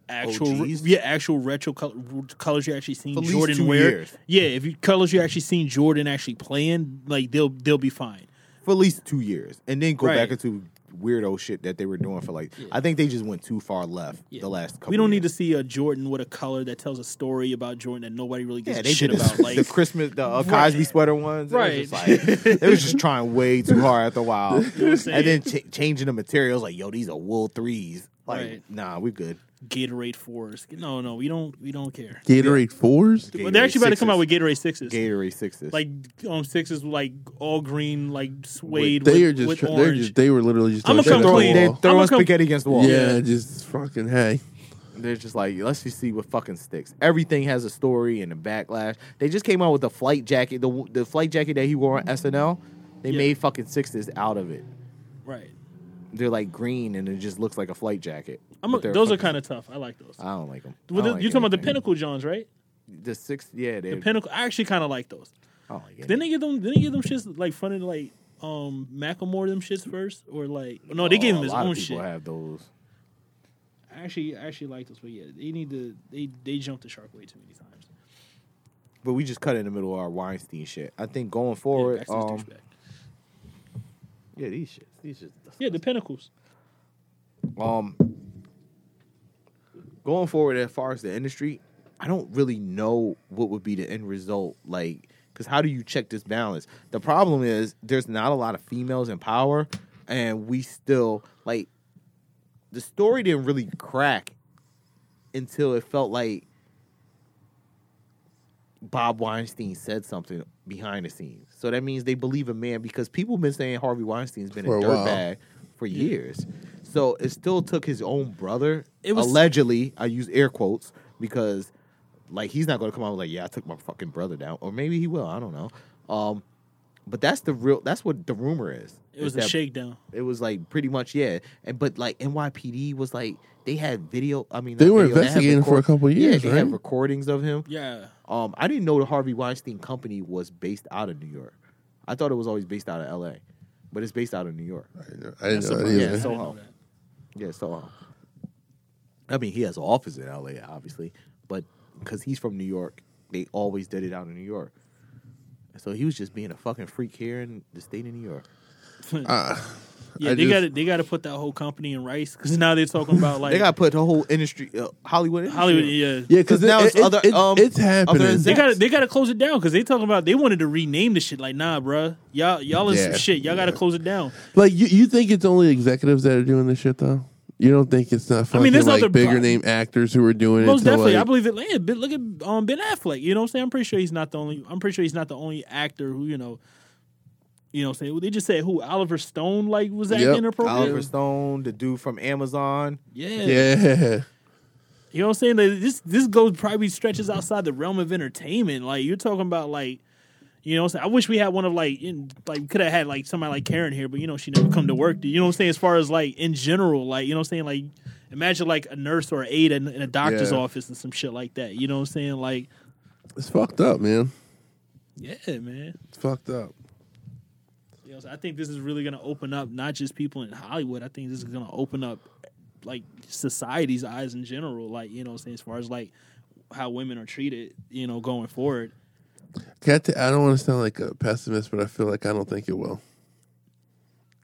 actual, OGs? yeah, actual retro color, colors you actually seen Jordan wear. years. Yeah, if you colors you actually seen Jordan actually playing, like they'll they'll be fine. for at least two years, and then go Right. back into weirdo shit that they were doing for like. I think they just went too far left Yeah. the last couple. we don't need to see a Jordan with a color that tells a story about Jordan that nobody really gives Yeah, a they shit about. Like the Christmas, the uh, Right. Cosby sweater ones. It was Right. just like, they was just trying way too hard after a while, what I'm and then ch- changing the materials. Like, yo, these are wool threes. Like, Right. nah, we good. Gatorade fours. No, no, we don't we don't care. Gatorade fours. Well, they're actually about to come out with Gatorade sixes. Gatorade sixes. like um sixes like all green like suede They with, are just. with Tr- they're orange. just. They were literally just. I'ma throwing come shit they're at the clean. they're throwing I'ma come- spaghetti against the wall. Yeah, just fucking hey. They're just like, let's just see what fucking sticks. Everything has a story and a backlash. They just came out with the flight jacket, the the flight jacket that he wore on SNL. They Yeah. made fucking sixes out of it. right. They're like green and it just looks like a flight jacket. I'm a, those are kind of tough. I like those. I don't like them. Well, the- you're talking about the Pinnacle Johns, right? The six, yeah. The Pinnacle. I actually kind of like those. I don't like it. Didn't they give them? Didn't they give them shits like fronted like um Macklemore them shits first, or like no? They gave him Oh, his own shit. have those. I actually I actually like those, but yeah, they need to they they jumped the shark way too many times. But we just cut in the middle of our Weinstein shit. I think going forward, this um, yeah, these shits, these shits. yeah, the Pinnacles. Um, going forward, as far as the industry, I don't really know what would be the end result. Like, because how do you check this balance? The problem is there's not a lot of females in power, and we still like the story didn't really crack until it felt like Bob Weinstein said something behind the scenes. So that means they believe a man because people been saying Harvey Weinstein's been For a a dirtbag for years. So it still took his own brother, It was- allegedly, I use air quotes because like he's not going to come out like, yeah, I took my fucking brother down, or maybe he will. I don't know. Um, but that's the real. That's what the rumor is. It was is a shakedown. It was like pretty much yeah, and but like NYPD was like they had video. I mean, They were video, had investigating for a couple years, Yeah, they had recordings of him. Yeah. Um, I didn't know the Harvey Weinstein company was based out of New York. I thought it was always based out of L.A., but it's based out of New York. I didn't know, I didn't know that surprising. Yeah. I so- didn't know Soho. Yeah, so I mean, he has an office in L.A. obviously, but because he's from New York, they always did it out in New York. So he was just being a fucking freak here in the state of New York. Ah, Yeah, I they got to they got to put that whole company in rice because now they're talking about like they got to put the whole industry, uh, Hollywood, industry Hollywood. Yeah, yeah, because 'Cause now now it's it's other, it, um, it's happening. They got they got to close it down because they talking about they wanted to rename the shit. Like, nah, bruh. y'all y'all is Yeah. some shit. Y'all got to close it down. Like you, you think it's only executives that are doing this shit though? You don't think it's not fucking I mean, there's like other bigger pro- name actors who are doing Most it? to, definitely, I believe it. Yeah, but look at um, Ben Affleck. You know what I'm saying? I'm pretty sure he's not the only. I'm pretty sure he's not the only actor who you know. You know, what I'm saying they just said who Oliver Stone like was acting Yep. inappropriate. Oliver Stone, the dude from Amazon. yeah. yeah. You know what I'm saying? Like, this this goes probably stretches outside the realm of entertainment. Like you're talking about like you know I'm saying? I wish we had one of like in like we could have had like somebody like Karen here, but you know she never come to work. You know what I'm saying? As far as like in general, like you know what I'm saying? Like imagine like a nurse or an aide in, in a doctor's Yeah. office and some shit like that. You know what I'm saying? Like It's fucked up, man. yeah, man. It's fucked up. You know, so I think this is really gonna open up not just people in Hollywood. I think this is gonna open up like society's eyes in general. Like you know, what I'm saying as far as like how women are treated. You know, going forward. Cat I don't want to sound like a pessimist, but I feel like I don't think it will.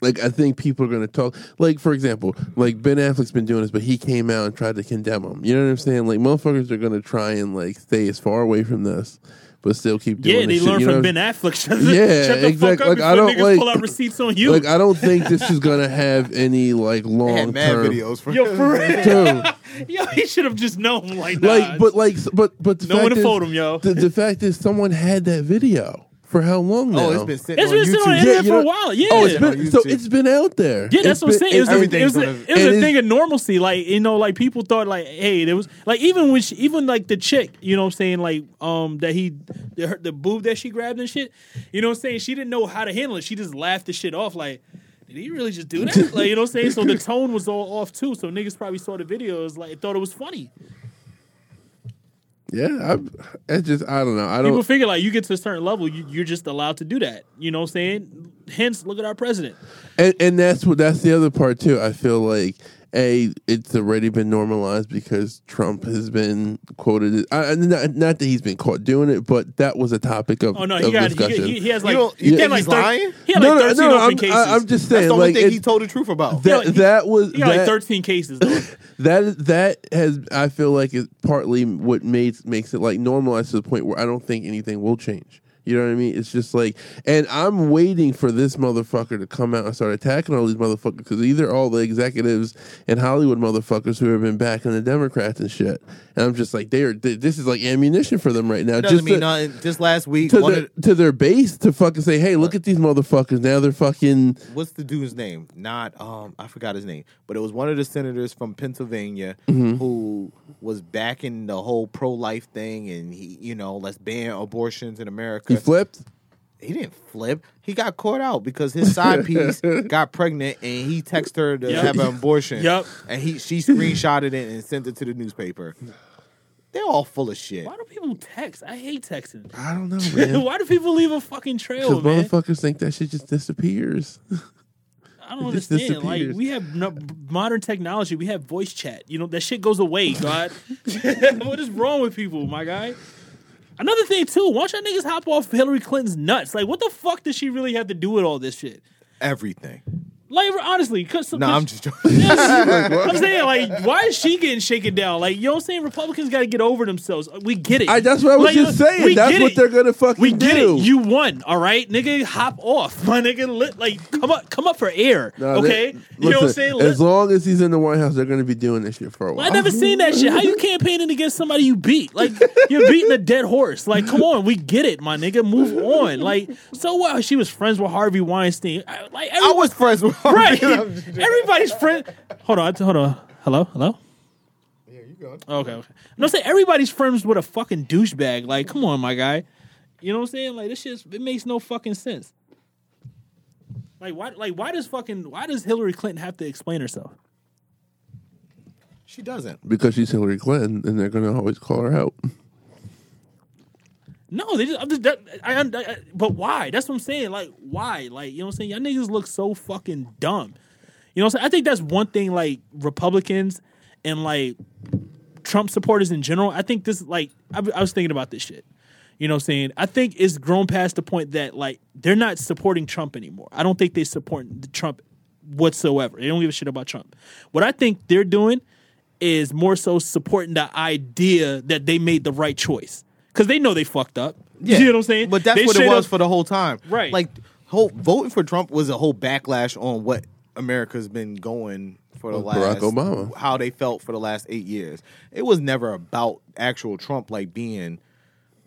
Like I think people are going to talk. Like for example, like Ben Affleck's been doing this, but he came out and tried to condemn him. You know what I'm saying? Like motherfuckers are going to try and like stay as far away from this, but still keep doing. Yeah, they this shit, you from what Ben I'm- Affleck. Shut, Yeah, shut the exact- fuck up like, I don't, like- pull out receipts on you. Like I don't think this is going to have any like long term videos for Yo, for real. Dude, Yo, he should have just known. Like, nah, like, but like, but but the no one to fold him, yo. The, the fact is, someone had that video for how long now? Oh, it's been sitting It's on been sitting on the internet you for know- a while. Yeah. Oh, it's on been so it's been out there. Yeah, that's It's what I'm saying. It was, a, it was, a, it was a thing of normalcy. Like you know, like people thought like, hey, there was like even when she, even like the chick, you know, what I'm saying like um that he the, her, the boob that she grabbed and shit, you know, what I'm saying she didn't know how to handle it. She just laughed the shit off. Like, did he really just do that? like you know, what I'm saying so the tone was all off too. So niggas probably saw the videos like thought it was funny. Yeah, I, it's just I don't know. I don't. People figure like you get to a certain level, you, you're just allowed to do that. You know, what I'm saying. Hence, look at our president. And, and that's what that's the other part too. I feel like a it's already been normalized because Trump has been quoted. I, I- not, not that he's been caught doing it, but that was a topic of, Oh no, of he got discussion. he, he, he has like don't- he you had think like he's thir- lying? He had no, like no, 13 no. open I'm, cases. I, am just That's saying, the only like thing he told the truth about. that he- that was he got like 13 cases though. that that has I feel like is partly what makes makes it like normalized to the point where I don't think anything will change. You know what I mean? It's just like, and I'm waiting for this motherfucker to come out and start attacking all these motherfuckers because either all the executives and Hollywood motherfuckers who have been backing the Democrats and shit, and I'm just like, they are. This is like ammunition for them right now. Doesn't just mean to, nothing. Just last week, to, their, of to their base to fucking say, hey, look at these motherfuckers. Now they're fucking. what's the dude's name? Not um, I forgot his name, but it was one of the senators from Pennsylvania Mm-hmm. who was backing the whole pro life thing, and he, you know, let's ban abortions in America. He flipped. he didn't flip. He got caught out because his side piece got pregnant and he texted her to Yep. have an abortion. Yep. And he she screenshotted it and sent it to the newspaper. They're all full of shit. Why do people text? I hate texting. I don't know, man. Why do people leave a fucking trail, Because man? motherfuckers think that shit just disappears. I don't it just understand. Like disappears. we have no, modern technology. We have voice chat. You know that shit goes away. God, what is wrong with people, my guy? Another thing too. Why don't y'all niggas hop off Hillary Clinton's nuts? Like, what the fuck does she really have to do with all this shit? Everything. Like honestly, cause, No, cause- I'm just joking. I'm saying like, why is she getting shaken down? Like, you know what I'm saying? Republicans got to get over themselves. We get it. I, that's what I was Like, just saying. we That's get what it. they're gonna fucking do. We get do. it. You won. All right, nigga, hop off, my nigga. Lit, like, come up, come up for air. No, okay, they- you know what I'm listen, saying? As long as he's in the White House, they're gonna be doing this shit for a while. I never seen that shit. How you campaigning against somebody you beat? Like you're beating a dead horse. Like, come on, we get it, my nigga. Move on. Like, so what? She was friends with Harvey Weinstein. I- Like, I was friends with. right. Everybody's friend. Hold on, hold on. Hello, hello. Yeah, you go. Okay, okay. No, I'm saying everybody's friends with a fucking douchebag. Like, come on, my guy. You know what I'm saying? Like, this shit, it makes no fucking sense. Like, why? Like, why does fucking? Why does Hillary Clinton have to explain herself? She doesn't. because she's Hillary Clinton, and they're gonna always call her out. No, they just. I'm just that, I, I, I- But why? That's what I'm saying. Like, why? Like, you know what I'm saying? Y'all niggas look so fucking dumb. You know what I'm saying? I think that's one thing. Like Republicans and like Trump supporters in general. I think this like I, I was thinking about this shit. You know what I'm saying? I think it's grown past the point that like they're not supporting Trump anymore. I don't think they support Trump whatsoever. They don't give a shit about Trump. What I think they're doing is more so supporting the idea that they made the right choice because they know they fucked up. Yeah. You know what I'm saying? But that's They what it was up- for the whole time. Right. Like whole voting for Trump was a whole backlash on what America's been going for the Barack last Obama. how they felt for the last eight years. It was never about actual Trump like being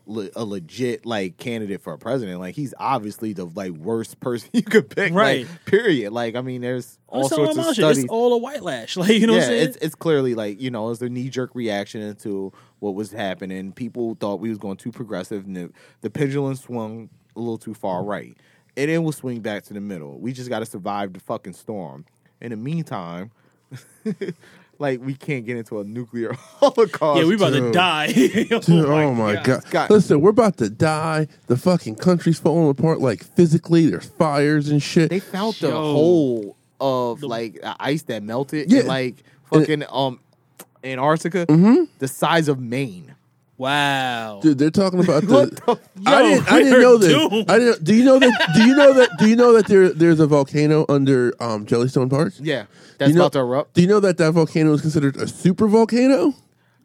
le- a legit like candidate for a president. Like he's obviously the like worst person you could pick. Right. Like, period. Like I mean, there's all That's all sorts of on studies. It's all a white lash. Like you know what I'm saying? it's it's clearly like you know it's the knee jerk reaction to what was happening. People thought we was going too progressive, and the, the pendulum swung a little too far right. And then we'll swing back to the middle. We just got to survive the fucking storm. In the meantime, like we can't get into a nuclear holocaust. yeah, we about to dude. die. Dude, oh my god. God. Listen, we're about to die. The fucking country's falling apart like physically. There's fires and shit. They found the Yo. whole of like ice that melted. Yeah. in, like And- fucking um Antarctica, the size of Maine. Wow. Dude, they're talking about the. What the I didn't. I didn't know this. doomed. I didn't. Do you know that? Do you know that? Do you know that there there's a volcano under um, Jellystone Park? Yeah, that's you know, about to erupt. Do you know that that volcano is considered a super volcano?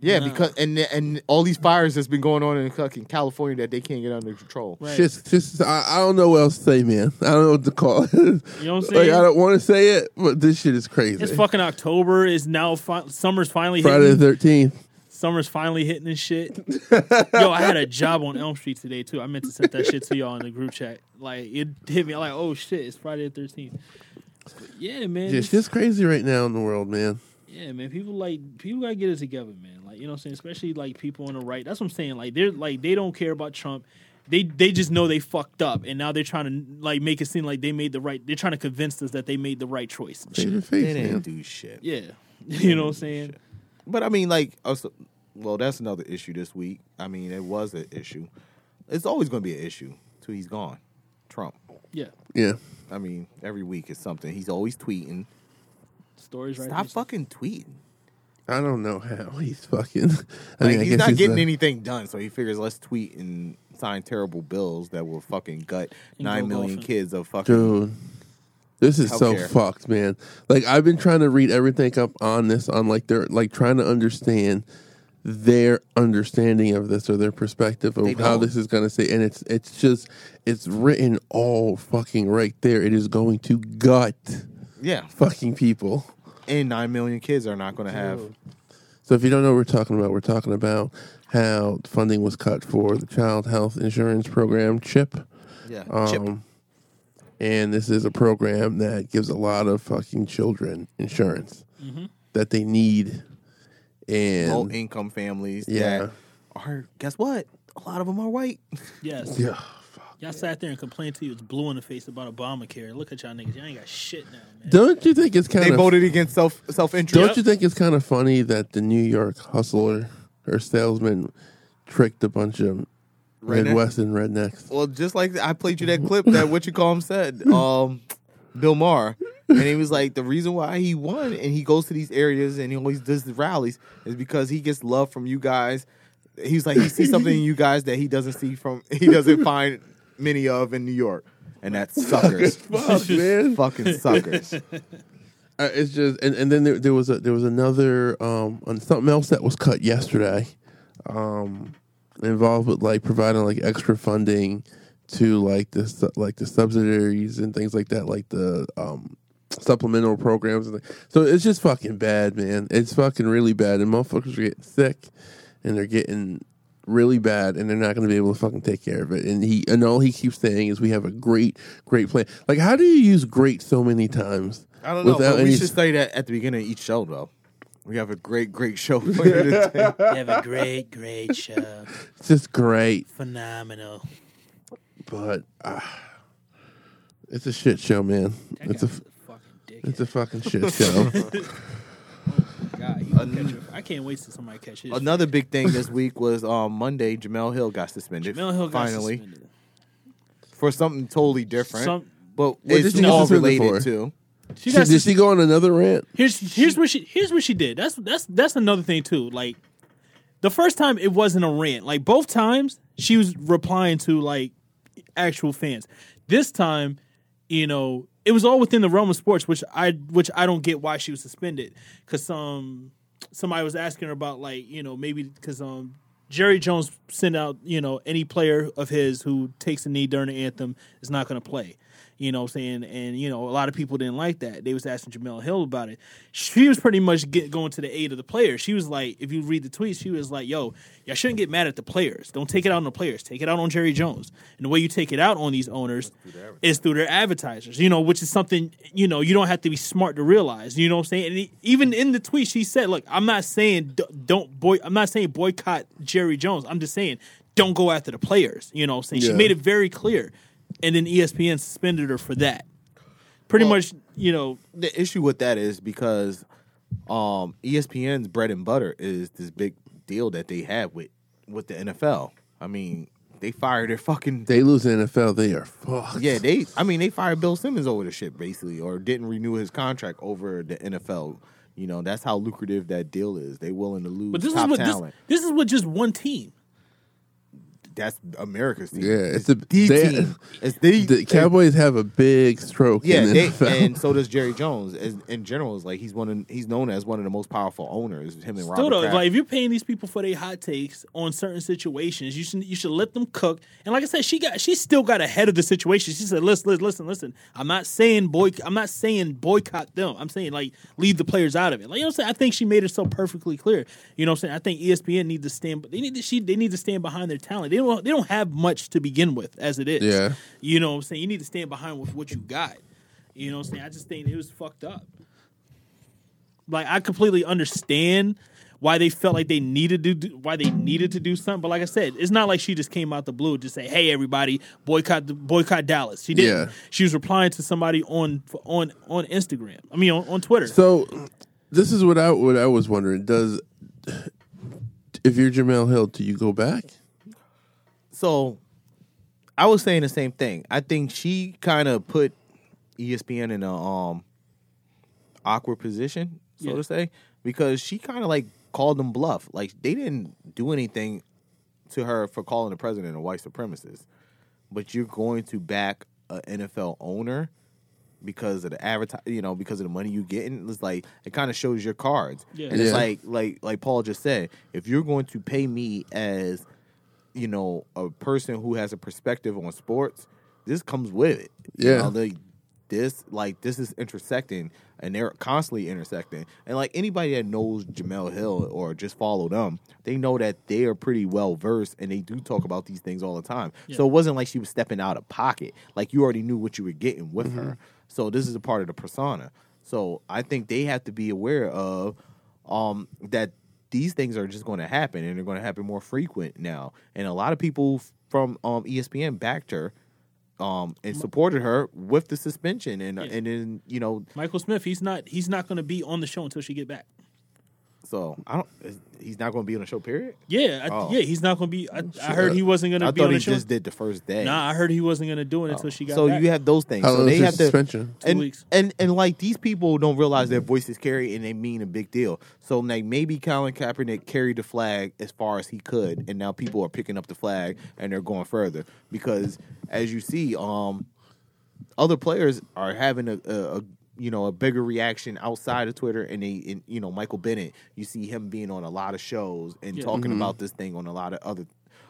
Yeah, because and and all these fires that's been going on in fucking California that they can't get under control. Right. Just, just I, I don't know what else to say, man. I don't know what to call it. You know what I'm Like, saying? I don't want to say it, but this shit is crazy. It's fucking October. Is now fi- summer's finally Friday the hitting. thirteenth. Summer's finally hitting and shit. Yo, I had a job on Elm Street today too. I meant to send that shit to y'all in the group chat. Like it hit me. I'm like, oh shit, it's Friday the 13th. But yeah, man. It's just crazy right now in the world, man. Yeah, man. People like people gotta get it together, man. Like you know what I'm saying? Especially like people on the right. That's what I'm saying. Like they're like they don't care about Trump. They they just know they fucked up and now they're trying to like make it seem like they made the right they're trying to convince us that they made the right choice. Face shit. to They face, didn't man. do shit. Yeah. You know what I'm saying? But I mean, like, also, well, that's another issue this week. I mean, it was an issue. It's always going to be an issue till he's gone. Trump. Yeah. Yeah. I mean, every week is something. He's always tweeting. Stories right. Stop fucking tweeting. I don't know how he's fucking. I Like, mean, I he's guess not he's getting a- anything done, so he figures let's tweet and sign terrible bills that will fucking gut And nine go golfing. kids of fucking. Dude, this is so fucked, man. Like I've been trying to read everything up on this, on like they're like trying to understand their understanding of this or their perspective of how this is going to say, and it's it's just it's written all fucking right there. It is going to gut Yeah, fucking people. and nine million kids are not going to have. So if you don't know what we're talking about, we're talking about how funding was cut for the child health insurance program CHIP. Yeah, Um, chip. And this is a program that gives a lot of fucking children insurance that they need. And low income families. Yeah. that are guess what? A lot of them are white. Yes. yeah, Y'all sat there and complained to you. It's blue in the face about Obamacare. Look at y'all niggas. Y'all ain't got shit now, man. don't you think it's kind They of voted against self self interest. don't you think it's kind of funny that the New York hustler or salesman tricked a bunch of Redneck? Midwestern rednecks? Well, just like I played you that clip that what you call him said, um, Bill Maher, and he was like the reason why he won, and he goes to these areas and he always does the rallies is because he gets love from you guys. He's like he sees something in you guys that he doesn't see from he doesn't find many of in New York. and that's suckers. Fuck, man. Fucking suckers. Uh, it's just and, and then there, there was a there was another um on something else that was cut yesterday um involved with like providing like extra funding to like the like the subsidiaries and things like that like the um supplemental programs and so it's just fucking bad man it's fucking really bad and motherfuckers are getting sick and they're getting really bad and they're not going to be able to fucking take care of it and he and all he keeps saying is we have a great great plan like how do you use great so many times I don't know, without but we any should say that at the beginning of each show, though. We have a great, great show for you today. Have a great, great show. It's just great, Phenomenal. but uh, it's a shit show, man. That It's a guy's fucking dick. it's a fucking shit show. God, he can catch it. I can't wait till somebody catch his. Another big thing this week was um, Monday. Jemele Hill got suspended. Mel Hill got finally suspended. for something totally different, Some, but did it's she get all suspended related for? to. she She- got did sus- she go on another rant? Here's here's what she here's what she did. That's that's that's another thing too. Like the first time it wasn't a rant. Like both times she was replying to like actual fans. This time, you know, it was all within the realm of sports, which I which I don't get why she was suspended. Cause um somebody was asking her about like you know maybe because um Jerry Jones sent out you know any player of his who takes a knee during the anthem is not going to play. You know what I'm saying? And, you know, a lot of people didn't like that. They was asking Jemele Hill about it. She was pretty much get, going to the aid of the players. She was like, if you read the tweets, she was like, yo, y'all shouldn't get mad at the players. Don't take it out on the players. Take it out on Jerry Jones. And the way you take it out on these owners is through their advertisers, you know, which is something, you know, you don't have to be smart to realize. You know what I'm saying? And e- even in the tweet, she said, look, I'm not saying don't boy, I'm not saying boycott Jerry Jones. I'm just saying don't go after the players. You know what I'm saying? She made it very clear. And then ESPN suspended her for that. Pretty Well- much, you know, The issue with that is because um, ESPN's bread and butter is this big deal that they have with with the NFL. I mean, they fired their fucking They lose the NFL, they are fucked. Yeah, they. I mean, they fired Bill Simmons over the shit basically, or didn't renew his contract over the NFL. You know, that's how lucrative that deal is. They willing to lose but this is top what this, talent. this is with just one team. That's America's team. Yeah, it's it's, a- the they- team. It's the, The Cowboys have a big stroke Yeah, in the they, NFL. and so does Jerry Jones. As, in general, is like he's one. Of, he's known as one of the most powerful owners. Him and Still Robert though, like if you're paying these people for their hot takes on certain situations, you should you should let them cook. And like I said, she got she still got ahead of the situation. She said, "Listen, listen, listen, listen. I'm not saying boy, I'm not saying boycott them. I'm saying like leave the players out of it. Like you know what I'm saying. I think she made it so perfectly clear. You know what I'm saying. I think ESPN needs to stand. They need to she they need to stand behind their talent. They don't they don't have much to begin with as it is. Yeah. You know what I'm saying. You need to stand behind with what you got. You know what I'm saying. I just think it was fucked up like I completely understand why they felt like they needed to do why they needed to do something. But like I said, it's not like she just came out the blue to say, "Hey, everybody, boycott the boycott Dallas." She didn't. Yeah. She was replying to somebody on on on Instagram. I mean, on, on Twitter. So this is what I what I was wondering. Does if you're Jemele Hill, do you go back? So I was saying the same thing. I think she kind of put ESPN in a um awkward position, so Yeah. to say, because she kind of like called them bluff. Like they didn't do anything to her for calling the president a white supremacist, but you're going to back a NFL owner because of the advertise, you know, because of the money you getting. It's like it kind of shows your cards, Yeah. and it's Yeah. like like like Paul just said, if you're going to pay me as you know, a person who has a perspective on sports, this comes with it. You Yeah. know, they, this like this is intersecting, and they're constantly intersecting. And like anybody that knows Jemele Hill or just follow them, they know that they are pretty well versed, and they do talk about these things all the time. So it wasn't like she was stepping out of pocket. Like you already knew what you were getting with her. So this is a part of the persona. So I think they have to be aware of um, that these things are just going to happen and they're going to happen more frequent now. And a lot of people from um, ESPN backed her um, and supported her with the suspension and Yeah. and then you know Michael Smith, he's not he's not going to be on the show until she get back. So I don't is- he's not going to be on the show period. Yeah, I, Oh. yeah, he's not going to be. I, I heard he wasn't going to be on the show. just did the first day. Nah, I heard he wasn't going to do it until she got so back. you have those things. How so long they is your have to suspension? Two and, weeks. and and like these people don't realize their voices carry and they mean a big deal. So like maybe Colin Kaepernick carried the flag as far as he could, and now people are picking up the flag and they're going further because as you see, um, other players are having a, a, a you know a bigger reaction outside of Twitter, and they and, you know Michael Bennett, you see him being on a lot of shows and Yeah. talking Mm-hmm. about this thing on a lot of other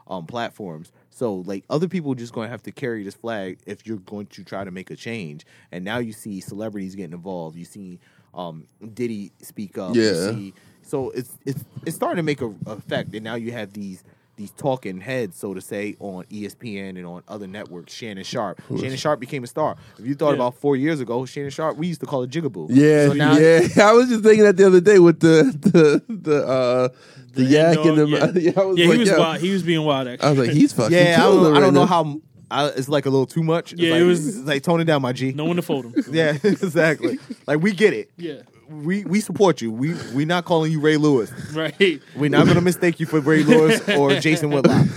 um, platforms. So like other people are just going to have to carry this flag if you're going to try to make a change. And now you see celebrities getting involved. You see um, Diddy speak up. You Yeah. see- so it's it's it's starting to make a a effect, and now you have these these talking heads, so to say, on ESPN and on other networks. Shannon Sharpe. Shannon Sharpe became a star. If you thought Yeah. about four years ago, Shannon Sharpe, we used to call it Jigaboo. Yeah, So now- yeah. I was just thinking that the other day with the the the uh the, yak Dog, and the yeah, yeah, I was yeah like, he was yo. wild. He was being wild. Actually, I was like, he's fucking. Yeah, I don't, it I don't know now. how. I, it's like a little too much. It's Yeah, like, it was- it's like tone it down, my G. no one to fold him. Yeah, exactly. like we get it. Yeah, We we support you. We we not calling you Ray Lewis. right. We're not gonna mistake you for Ray Lewis or Jason Whitlock.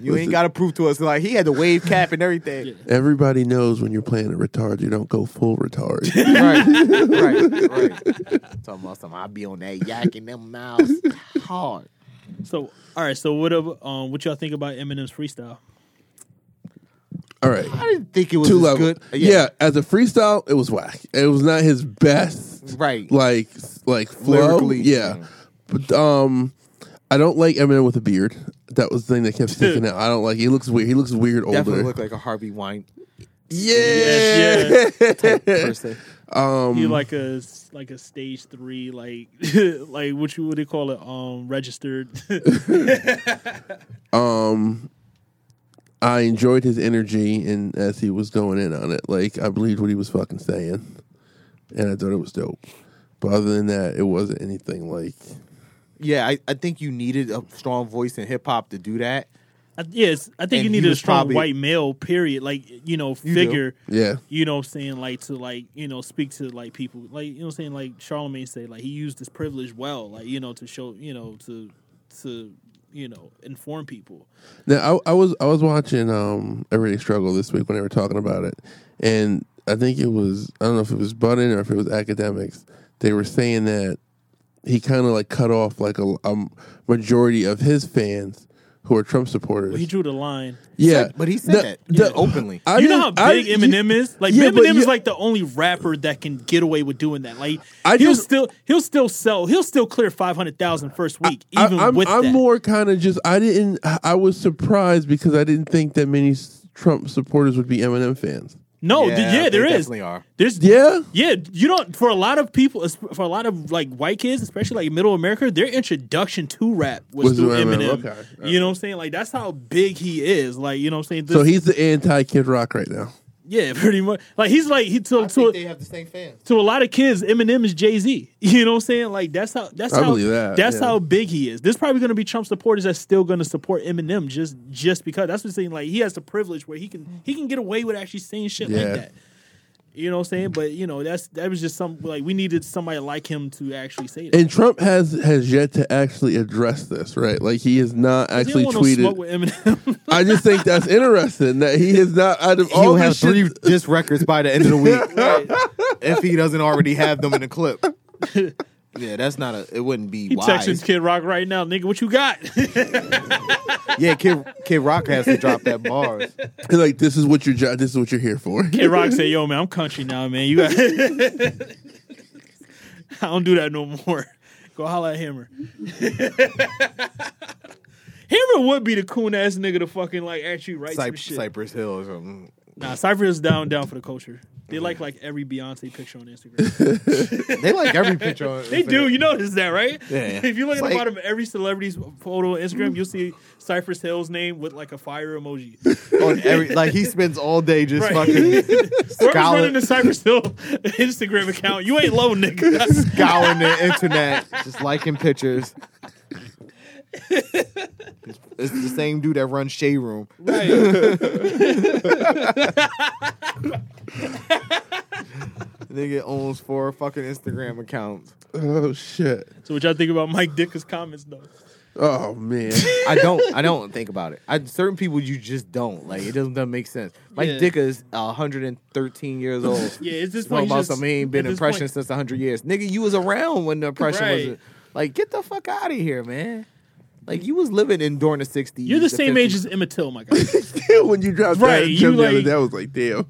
You ain't gotta prove to us like he had the wave cap and everything. Everybody knows when you're playing a retard, you don't go full retard. right, right, right. Talking about some, I'll be on that yak in them mouths hard. So, all right. So, what ab- um, what y'all think about Eminem's freestyle? All right, I didn't think it was two as level. good. Yeah. as a freestyle, it was whack. It was not his best, Right. Like like flow. Lyrically, yeah. yeah. But um, I don't like Eminem with a beard. That was the thing that kept sticking out. I don't like. He looks weird. He looks weird Definitely older. look like a Harvey Wine yeah. person. um. He like a like a stage three, like like what you would they call it, um, registered. um I enjoyed his energy and as he was going in on it. Like I believed what he was fucking saying. And I thought it was dope. But other than that, it wasn't anything like Yeah, I, I think you needed a strong voice in hip hop to do that. I, yes, I think And you needed a strong probably- white male. Period. Like you know, You figure. yeah. You know, what I'm saying like to like you know speak to like people like you know, what I'm saying like Charlemagne say like he used his privilege well, like you know to show you know to to you know inform people. Now I, I was I was watching um Everyday Struggle this week when they were talking about it, and I think it was I don't know if it was Budden or if it was Akademiks. They were saying that he kind of like cut off like a, a majority of his fans who are Trump supporters. But he drew the line. yeah, But he said The- that the- yeah, openly. I you know how didn't- I- big Eminem is? Like yeah, but Eminem is you- like the only rapper that can get away with doing that. Like I he'll just- still he'll still sell he'll still clear 500,000 first week even I, am with I'm that. more kind of just I didn't I was surprised because I didn't think that many Trump supporters would be Eminem fans. No, th- yeah, they there is. definitely are. There's Yeah, Yeah, you don't. For a lot of people, for a lot of like white kids, especially like middle America, their introduction to rap was, Was through through Eminem, Eminem. okay, You know what I'm saying? Like that's how big he is. Like you know what I'm saying? so he's the anti Kid Rock right now. Yeah, pretty much. Like he's like he to to, have the same fans. to a lot of kids, Eminem is Jay Z. You know what I'm saying? Like that's how that's I how believe that, that's yeah. how big he is. There's probably going to be Trump supporters that's still going to support Eminem just just because that's what I'm saying. Like he has the privilege where he can he can get away with actually saying shit Yeah. like that. You know what I'm saying? But you know that's that was just some like we needed somebody like him to actually say that. And Trump has has yet to actually address this, right? Like he has not actually don't no smoke tweeted. with Eminem. I just think that's interesting that he has not out of all He'll the have shit. three disc records by the end of the week if he doesn't already have them in a clip. Yeah, that's not a. It wouldn't be he wise. texting Kid Rock right now, nigga. What you got? Yeah, Kid Kid Rock has to drop that bars. like this is what your job. This is what you're here for. Kid Rock say, "Yo, man, I'm country now, man. You got." I don't do that no more. Go holla at Hammer. Hammer would be the coon ass nigga to fucking like actually write some shit. Cypress Hill or something. Nah, Cypher is down down for the culture. They like like every Beyonce picture on Instagram. They like every picture. On they do. You notice that, right? Yeah. If you look at the bottom of every celebrity's photo on Instagram, you'll see Cypress Hill's name with like a fire emoji. on every like he spends all day just Right. fucking Scouring- running the Cypress Hill Instagram account, you ain't low, nigga. scouring the internet, just liking pictures. It's, it's the same dude that runs Shade Room. Right. Nigga owns four fucking Instagram accounts. Oh shit. So what y'all think about Mike Ditka's comments though? Oh man. I don't. I don't think about it. I, certain people you just don't like. It doesn't, doesn't make sense. Mike Yeah. Ditka is 113 years old. Yeah, it's this Talking point. about just- something he ain't at been this impression point- since 100 years. Nigga, you was around when the impression Right. was like, get the fuck out of here, man. Like you was living in during the 60s. You're the same age 50s. as Emmett Till, my guy. when you dropped Right, that you gem like- day, I was like, damn.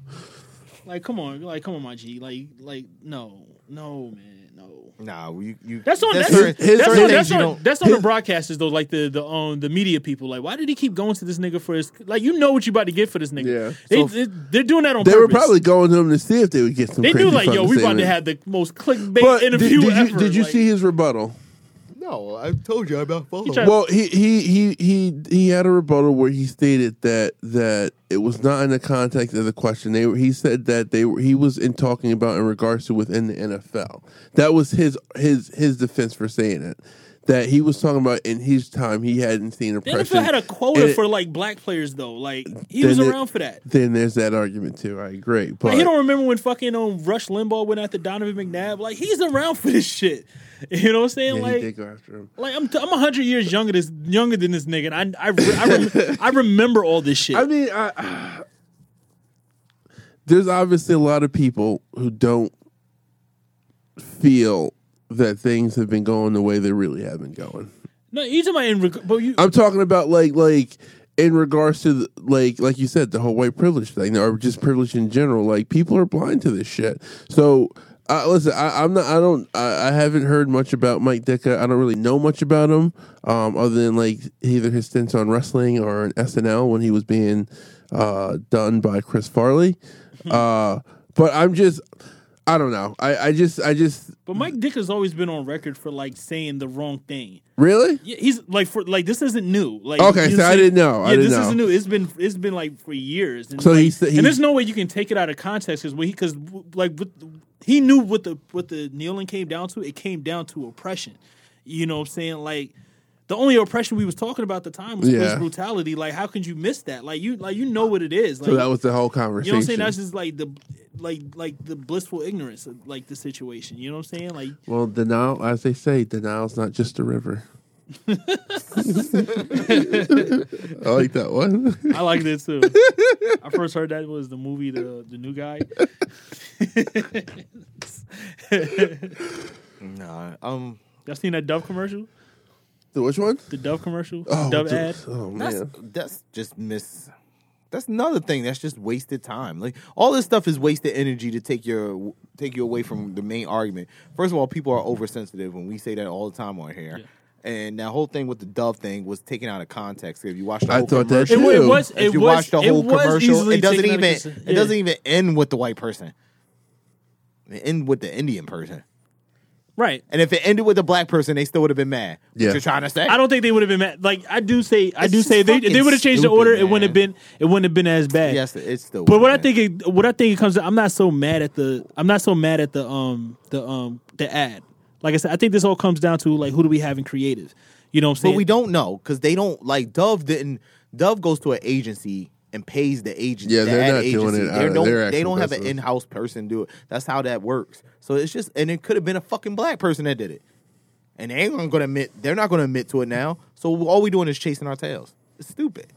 Like, come on, like, come on, my G. Like, like, no, no, man, no. Nah, you you. That's on that's, his- that's, certain on, that's, on, don't- that's on the broadcasters though, like the the um the media people. Like, why did he keep going to this nigga for his? Like, you know what you about to get for this nigga. Yeah. they, So- they are doing that on They purpose. were probably going to him to see if they would get some. they knew like, yo, we about to have the most clickbait But did, interview did ever. you did you like, see his rebuttal? No, I told you I'm not following. tried- Well, he, he he he he had a rebuttal where he stated that that it was not in the context of the question. They were, he said that they were he was in talking about in regards to within the NFL. That was his his his defense for saying it. That he was talking about in his time he hadn't seen The oppression. NFL had a quota it- for like black players though. Like he was it- around for that. Then there's that argument too. I agree, but Like, he don't remember when fucking um, Rush Limbaugh went after Donovan McNabb. Like he's around for this shit. You know what I'm saying? yeah, he like did go after him. Like I'm, t- I'm hundred years younger this younger than this nigga. And I, I, re- I, rem- I remember all this shit. I mean, I, there's obviously a lot of people who don't feel that things have been going the way they really have been going. no, you talking about in, reg- but you, I'm talking about like like in regards to the, like like you said the whole white privilege thing or just privilege in general. Like people are blind to this shit. So. Uh, listen, I, I'm not. I don't. I, I haven't heard much about Mike Ditka. I don't really know much about him, um, other than like either his stints on wrestling or on SNL when he was being uh, done by Chris Farley. uh, but I'm just. I don't know. I, I just. I just. but Mike Ditka has always been on record for like saying the wrong thing. Really. Yeah, he's like for like this isn't new. Like Okay, so I didn't know. I Yeah, didn't this know. isn't new. It's been it's been like for years. And So like, he said- and there's no way you can take it out of context because he because like with, he knew what the what the kneeling came down to. It came down to oppression. You know what I'm saying? Like the only oppression we was talking about at the time was police Yeah. brutality. Like how could you miss that? Like you like you know what it is. Like So that was the whole conversation. you conversation. know what I'm saying? That's just like the like like the blissful ignorance of like the situation. You know what I'm saying? Like Well, denial, as they say, denial's not just a river. I like that one. I like that too. I first heard that was the movie the the new guy. Nah, um, Y'all seen that Dove commercial? The which one? The Dove commercial? Oh, Dove the- ad? Oh that's man. that's just miss. That's another thing. That's just wasted time. Like all this stuff is wasted energy to take your take you away from the main argument. First of all, people are oversensitive when we say that all the time on here. Yeah. And that whole thing with the Dove thing was taken out of context. If you watch the whole I whole thought that commercial, It, wa- it was. if you was. watch the whole was commercial, it doesn't even of cons- it doesn't even end with the white person. It end with the Indian person. Right. And if it ended with a black person, they still would have been mad. Yeah. What you're trying to say? I don't think they would have been mad. Like I do say, I It's do just say, they, if they fucking would have changed the stupid, order. It wouldn't have been. It wouldn't have been as bad. Yes, it's still. But what I think, it, what I think it comes, to, I'm not so mad at the, I'm not so mad at the, um, the, um, the ad. Like I said, I think this all comes down to like who do we have in creative. You know what I'm saying? But we don't know because they don't like Dove didn't. Dove goes to an agency and pays the agent. Yeah, the they're ad not doing agency. it They of don't. their They don't have an in-house person do it. That's how that works. So it's just, and it could have been a fucking black person that did it, and they ain't going to admit. They're not going to admit to it now. So all we doing is chasing our tails. It's stupid.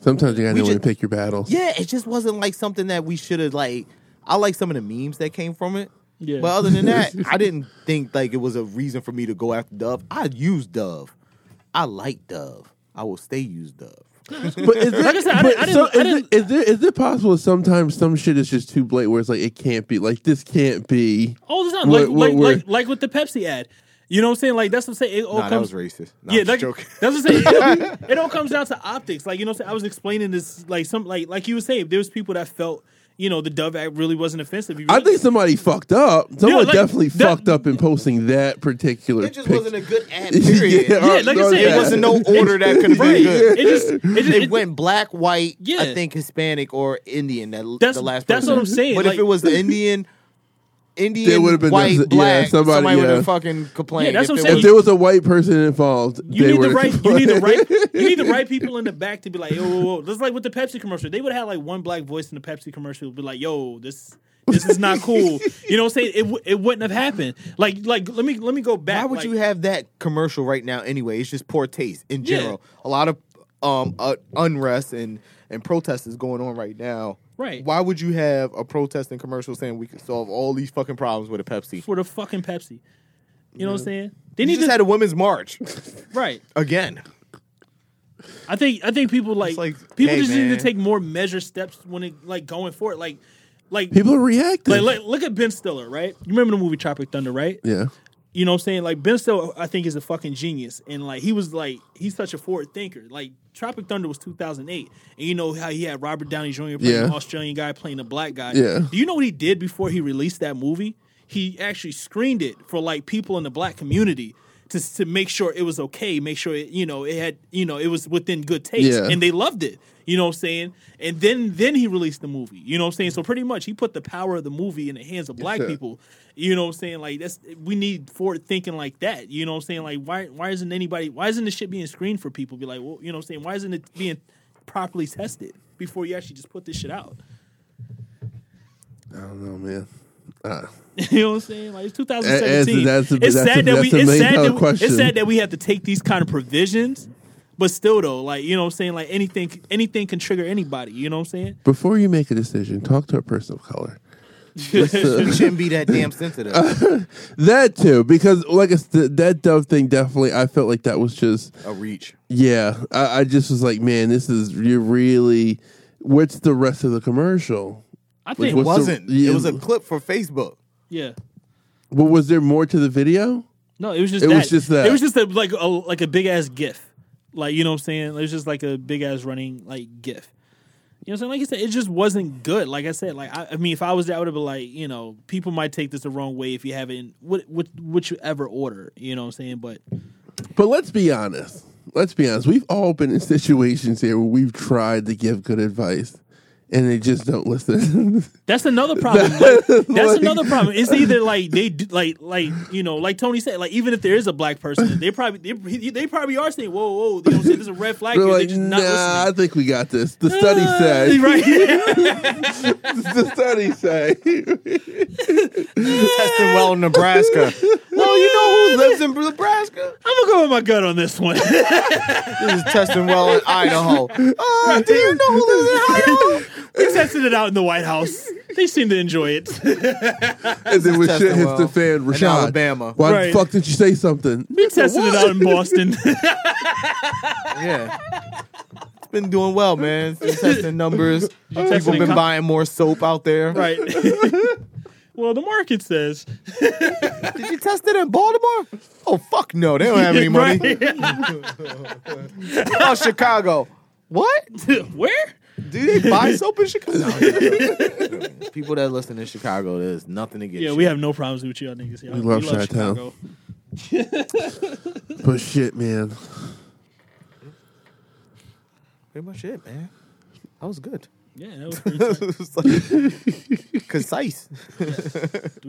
Sometimes you gotta We know when to pick your battles. Yeah, it just wasn't like something that we should have like. I like some of the memes that came from it. Yeah. But other than that, I didn't think like it was a reason for me to go after Dove. I use Dove. I like Dove. I will stay use Dove. But is there, Like I said, I didn't- I so didn't- I is, it, is there is it possible that sometimes some shit is just too blatant where it's like it can't be like this can't be all the time, like, like, like, like with the Pepsi ad. You know what I'm saying? Like that's what I'm saying. It all Nah, that comes. was racist. Nah, yeah, I'm like, joking. that's what I'm saying. It, it all comes down to optics. Like you know, what I'm saying? I was explaining this, like some, like like you were saying, there was people that felt, you know, the Dove ad really wasn't offensive. You I think somebody fucked up. Someone like, definitely that- fucked up in posting that particular It just pic- wasn't a good ad. Period. Yeah, Yeah, like I no, said, It wasn't no order that could have been good. It just, it just, It it- went black, white, Yeah. I think Hispanic or Indian. That That's- the last. that's person. what I'm saying, But like- if it was the Indian, Indian, There would've been white, yeah, black, somebody, somebody, would have fucking complained. Yeah, that's If what I'm saying. If there was a white person involved, You they need the would've right. You need the right. You need the right people in the back to be like, yo, whoa, whoa. That's like with the Pepsi commercial. They would have like one black voice in the Pepsi commercial, be like, yo, this. This is not cool. You know what I'm saying? It, w- it wouldn't have happened. Like like let me let me go back. Why would like- you have that commercial right now anyway? It's just poor taste in Yeah. general. A lot of um uh, unrest and and protest is going on right now. Right. Why would you have a protesting commercial saying we could solve all these fucking problems with a Pepsi? for the fucking Pepsi? You know what I'm saying? They You need just to had a women's march right. again. I think I think people like, like, people hey, just need to take more measured steps when it like going for it. Like like People are reacting. like, like look at Ben Stiller, right? You remember the movie Tropic Thunder, right? yeah. You know what I'm saying? Like Ben Stiller, I think is a fucking genius, and like he was like he's such a forward thinker. Like Tropic Thunder was 2008, and you know how he had Robert Downey Jr. playing Yeah. an Australian guy playing a black guy. Yeah. Do you know what he did before he released that movie? He actually screened it for like people in the black community to to make sure it was okay, make sure it, you know it had you know it was within good taste, Yeah. and they loved it. You know what I'm saying? And then then he released the movie. You know what I'm saying? So pretty much he put the power of the movie in the hands of black sir. people. You know what I'm saying? Like that's we need forward thinking like that. You know what I'm saying? Like why why isn't anybody why isn't this shit being screened for people? Be like, well, you know what I'm saying? Why isn't it being properly tested before you actually just put this shit out? I don't know, man. Uh, You know what I'm saying? Like it's 2017. And- and that's it's that's a- sad that we it's sad that, we- it's sad that we have to take these kind of provisions. But still though, like you know what I'm saying, like anything anything can trigger anybody, you know what I'm saying? before you make a decision, talk to a person of color. we shouldn't be that damn sensitive. That too, because like I said, that dove thing definitely. I felt like that was just a reach. yeah. I, I just was like, man, this is you really. What's the rest of the commercial? I think what's the- Wasn't yeah. it was a clip for Facebook? yeah. Well, was there more to the video? No, it was just It that. was just that. It was just a, like a like a big ass gif. Like you know what I'm saying? It was just like a big ass running like gif. You know what I'm saying? Like I said, it just wasn't good. Like I said, like I, I mean, if I was there, I would have been like, you know, people might take this the wrong way if you have it in what which, whichever order. You know what I'm saying? But But let's be honest. Let's be honest. We've all been in situations here where we've tried to give good advice, and they just don't listen. That's another problem. Like, that's Like- another problem. It's either like they do, like like you know like Tony said like even if there is a black person they probably they, they probably are saying whoa whoa you know what I'm saying there's a red flag They're here like, they're just not nah, I think we got this. The study Uh, said. right. the study say. Testing well in Nebraska. well, you know who lives in Nebraska? I'm gonna go with my gut on this one. This is testing well in Idaho. Uh, do you know who lives in Idaho? They tested it out in the White House. They seem to enjoy it. And then when shit testing hits well the fan, in Rashad, Alabama. why Right. the fuck did you say something? We tested it out in Boston. Yeah. It's been doing well, man. It's been testing numbers. tested People in been com- buying more soap out there. right. well, the market says. Did you test it in Baltimore? Oh fuck no, they don't have any money. Right. oh, Chicago. What? Where? Do they buy soap in Chicago? No. People that listen in Chicago, there's nothing against. Yeah, you. we have no problems with y'all niggas. Y'all, We love Chi-Town. Chicago. But shit, man. pretty much it, man. That was good. Yeah, that was pretty tight. it was like concise. Do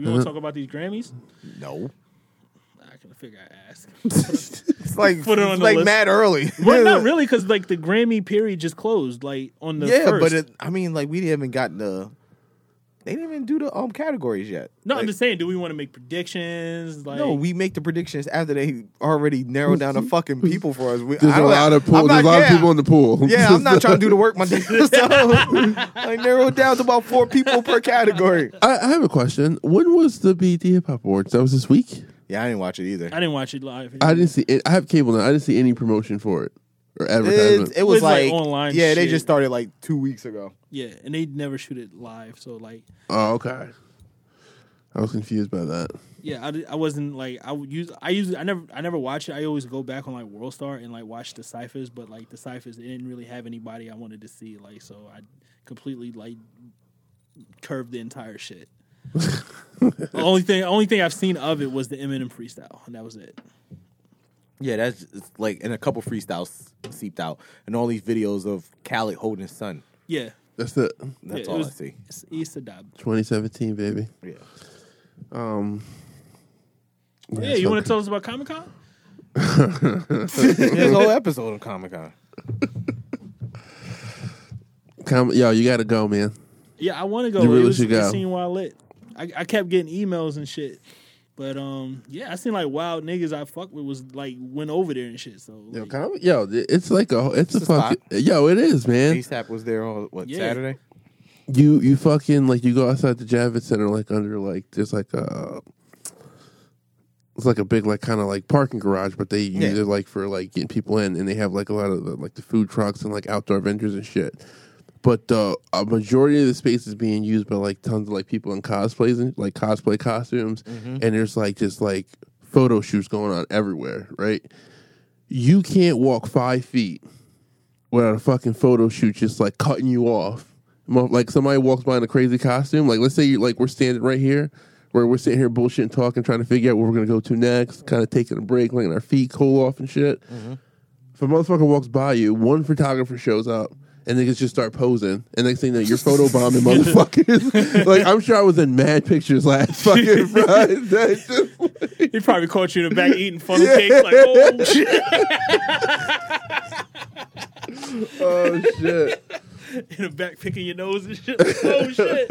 we want to talk about these Grammys? No, I can figure I ask. it's like Put it on it's the like list. mad early. well, not really, because like the Grammy period just closed, like on the yeah, first. but it, I mean, like we haven't even gotten the. They didn't even do the um categories yet. no, Like, I'm just saying. Do we want to make predictions? Like, No, we make the predictions after they already narrowed down the fucking people for us. We, There's I a don't- lot of pool. There's a not- lot of yeah. people in the pool. Yeah, I'm not trying to do the work myself. So I narrowed down to about four people per category. I, I have a question. When was the BET Hip Hop Awards? That was this week. Yeah, I didn't watch it either. I didn't watch it live. I didn't see. It. I have cable now. I didn't see any promotion for it or It, advertisement. it was It's like like, online Yeah, they just started like two weeks ago. Yeah, and they never shoot it live, so like, oh, okay. I was confused by that. yeah, I, I wasn't like I would use I usually I never I never watch it. I always go back on like World Star and like watch the ciphers, but like the ciphers didn't really have anybody I wanted to see, like so I completely like curved the entire shit. the only thing only thing I've seen of it was the Eminem freestyle, and that was it. Yeah, that's it's like and a couple freestyles seeped out, and all these videos of Khaled holding his son. Yeah, That's it. That's yeah, it all was, I see. It's East dub. 2017, baby. Yeah, Um. Yeah, you want to tell us about Comic Con? there's a whole episode of Comic Con. Come, yo, you got to go, man. Yeah, I want to go. You really it was, should It go. seemed wild lit. I, I kept getting emails and shit, but um, yeah, I seen like wild niggas I fuck with was like went over there and shit. So Yo, like, come, yo, it's like a, it's, a It's a spot. fucking, yo, it is, man. ASAP was there on what Yeah. Saturday. You, you fucking like you go outside the Javits Center, like under like there's like a, it's like a big like kind of like parking garage, but they use Yeah. it like for like getting people in, and they have like a lot of the, like the food trucks and like outdoor vendors and shit. But uh, a majority of the space is being used by like tons of like people in cosplays and like cosplay costumes, and there's like just like photo shoots going on everywhere. Right, you can't walk five feet without a fucking photo shoot just like cutting you off. Like somebody walks by in a crazy costume. Like let's say you like we're standing right here, where we're sitting here bullshitting, talking, trying to figure out where we're gonna go to next, kind of taking a break, letting our feet cool off and shit. If a motherfucker walks by you, one photographer shows up. And niggas just start posing, and next thing you know, you're photo bombing motherfuckers. like I'm sure I was in mad pictures last fucking Friday. Just like- He probably caught you in the back eating funnel cakes. Like, oh shit! oh shit! In the back picking your nose and shit. Like, oh shit!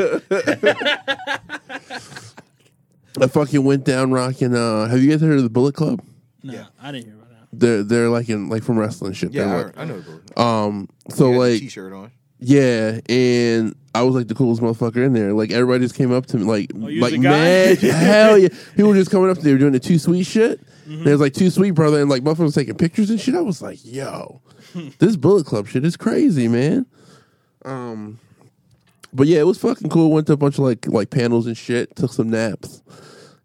I fucking went down rocking. Uh, have you guys heard of the Bullet Club? Nah, I didn't hear about that. They're they're like in like from wrestling shit. Yeah, They're I, I know. the book. like- um. So He had the like t-shirt on. yeah, and I was like the coolest motherfucker in there. Like everybody just came up to me like Oh, you was like the guy? mad hell yeah. People were just coming up to me. They were doing the too sweet shit. Mm-hmm. There's like too sweet brother and like motherfuckers was taking pictures and shit. I was like, yo, this Bullet Club shit is crazy, man. Um. But yeah, it was fucking cool. Went to a bunch of like like panels and shit. Took some naps.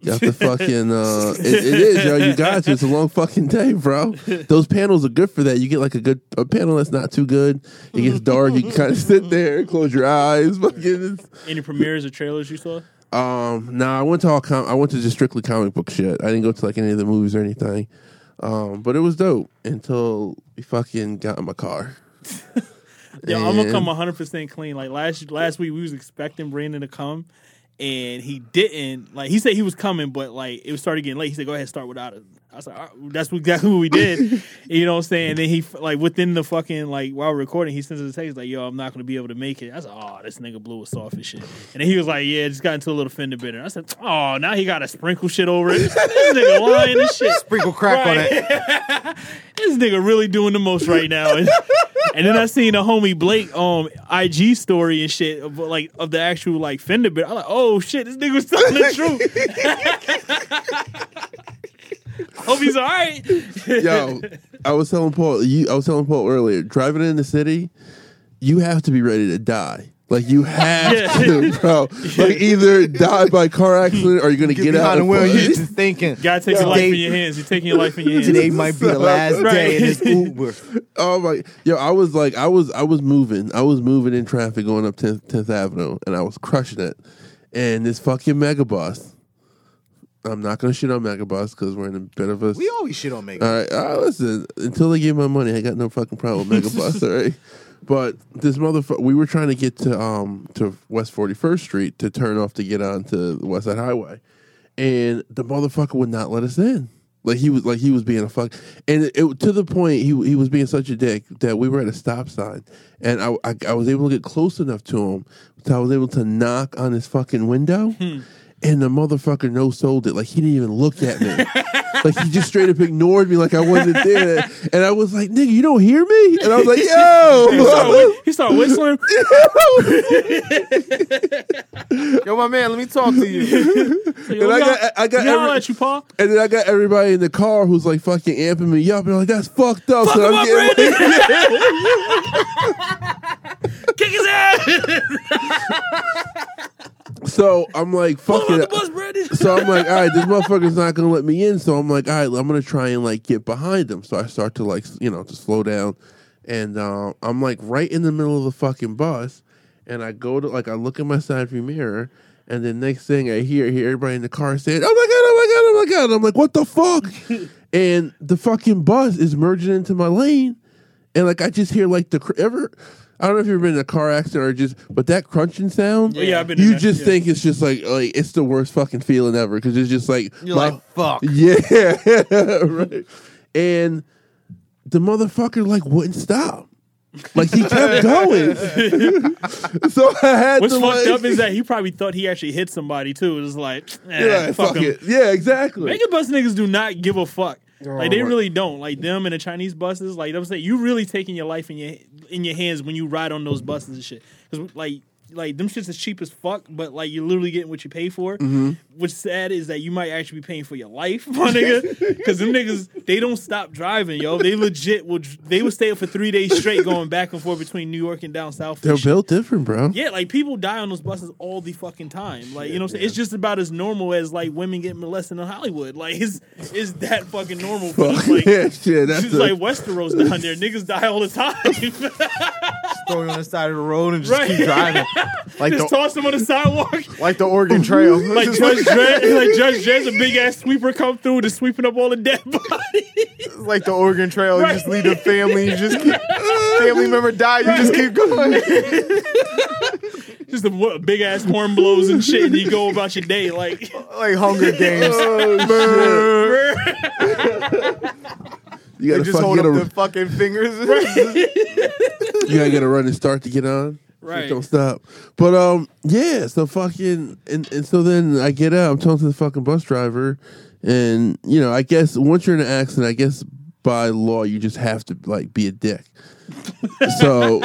Got the fucking uh it, it is, yo. You got to. It's a long fucking day, bro. Those panels are good for that. You get like a good a panel that's not too good. It gets dark. You can kind of sit there, close your eyes. Fucking. Any premieres or trailers you saw? Um, nah, I went to all com- I went to just strictly comic book shit. I didn't go to like any of the movies or anything. Um, but it was dope until we fucking got in my car. Yo, I'm gonna come 100 percent clean. Like last last week, we was expecting Brandon to come, and he didn't. Like he said he was coming, but like it was started getting late. He said, "Go ahead, start without us." I was like, right, "That's exactly what we did." you know what I'm saying? And then he like within the fucking like while we're recording, he sends us a text like, "Yo, I'm not gonna be able to make it." I was like, "Oh, this nigga blew us off and shit." And then he was like, "Yeah, just got into a little fender bender." I said, "Oh, now he got to sprinkle shit over it. this nigga lying and shit." Sprinkle crack on it. this nigga really doing the most right now. And, then I seen a homie Blake um IG story and shit of like of the actual like fender bit. I'm like, oh shit, this nigga was telling the truth. Hope he's all right. Yo, I was telling Paul. You, I was telling Paul earlier. Driving in the city, you have to be ready to die. Like you have Yeah. to, bro. Like either die by car accident or you're gonna Get get, out behind the and wheel. fuck- You just thinking. Gotta take your life in your hands. You're taking your life in your hands. Today might be the last day in this Uber. Oh my! Yo, I was like, I was, I was moving, I was moving in traffic going up 10th, 10th Avenue, and I was crushing it. And this fucking megabus. I'm not gonna shit on megabus because we're in a bit of a. We always shit on Megan. all right, uh, listen. Until they give my money, I got no fucking problem with megabus. all right. But this motherfucker, we were trying to get to um to West 41st Street to turn off to get onto the West Side Highway, and the motherfucker would not let us in. Like he was like he was being a fuck, and it, it- to the point he he was being such a dick that we were at a stop sign, and I I, I was able to get close enough to him, so I was able to knock on his fucking window. And the motherfucker no sold it. Like he didn't even look at me. like he just straight up ignored me like I wasn't there. And I was like, nigga, you don't hear me? And I was like, He started, yo. he started whistling. Yo, my man, let me talk to you. So, yo, And I we got- I got we holla every- at you, Paul. And then I got everybody in the car who's like fucking amping me up. And like, that's fucked up. Fuck So him I'm up, getting- Brandon. Kick his ass. So I'm like, fuck it. the So I'm like, all right, this motherfucker's not gonna let me in. So I'm like, all right, I'm gonna try and like get behind him. So I start to like, you know, to slow down, and uh, I'm like right in the middle of the fucking bus, and I go to like I look in my side view mirror, and then next thing I hear, hear everybody in the car saying, "Oh my god, oh my god, oh my god!" I'm like, what the fuck? and the fucking bus is merging into my lane, and like I just hear like the cr- ever. I don't know if you've ever been in a car accident or just, but that crunching sound, yeah, I've been in you that, just yeah. think it's just like like it's the worst fucking feeling ever because it's just like You're my- like, fuck. yeah right and the motherfucker like wouldn't stop like he kept going so I had to. What's to fucked like, up is that he probably thought he actually hit somebody too. It was like, eh, yeah, fuck, fuck him. it yeah exactly Mega bus niggas do not give a fuck. Like they really don't. Like them and the Chinese buses. Like I'm saying, you really taking your life in your in your hands when you ride on those buses and shit. Because like like them shits is cheap as fuck, but like you're literally getting what you pay for. Mm-hmm. What's sad is that you might actually be paying for your life, my nigga, because them niggas they don't stop driving, yo. They legit will they will stay up for three days straight going back and forth between New York and down south. They're shit. built different, bro. Yeah, like people die on those buses all the fucking time. Like you know, what I'm saying? it's just about as normal as like women getting molested in Hollywood. Like it's it's that fucking normal. For. Like, yeah, shit. That's it's a- like Westeros down there. Niggas die all the time. Throw you on the side of the road and just Right. keep driving. Like Just the, toss them on the sidewalk. like the Oregon Trail. Like Just Judge Dredd, like Judge Dredd's a big ass sweeper come through, just sweeping up all the dead bodies. like the Oregon Trail. Right. You just leave the family. You just keep family member die. You just keep going. just a, big ass horn blows and shit, and you go about your day. Like, like Hunger Games. Oh, you gotta just fucking hold get up a, the fucking fingers. you gotta get a run and start to get on. Right. Shit Don't stop. But um, yeah. So fucking and, and so then I get out. I'm talking to the fucking bus driver, and you know, I guess once you're in an accident, I guess by law you just have to like be a dick. So,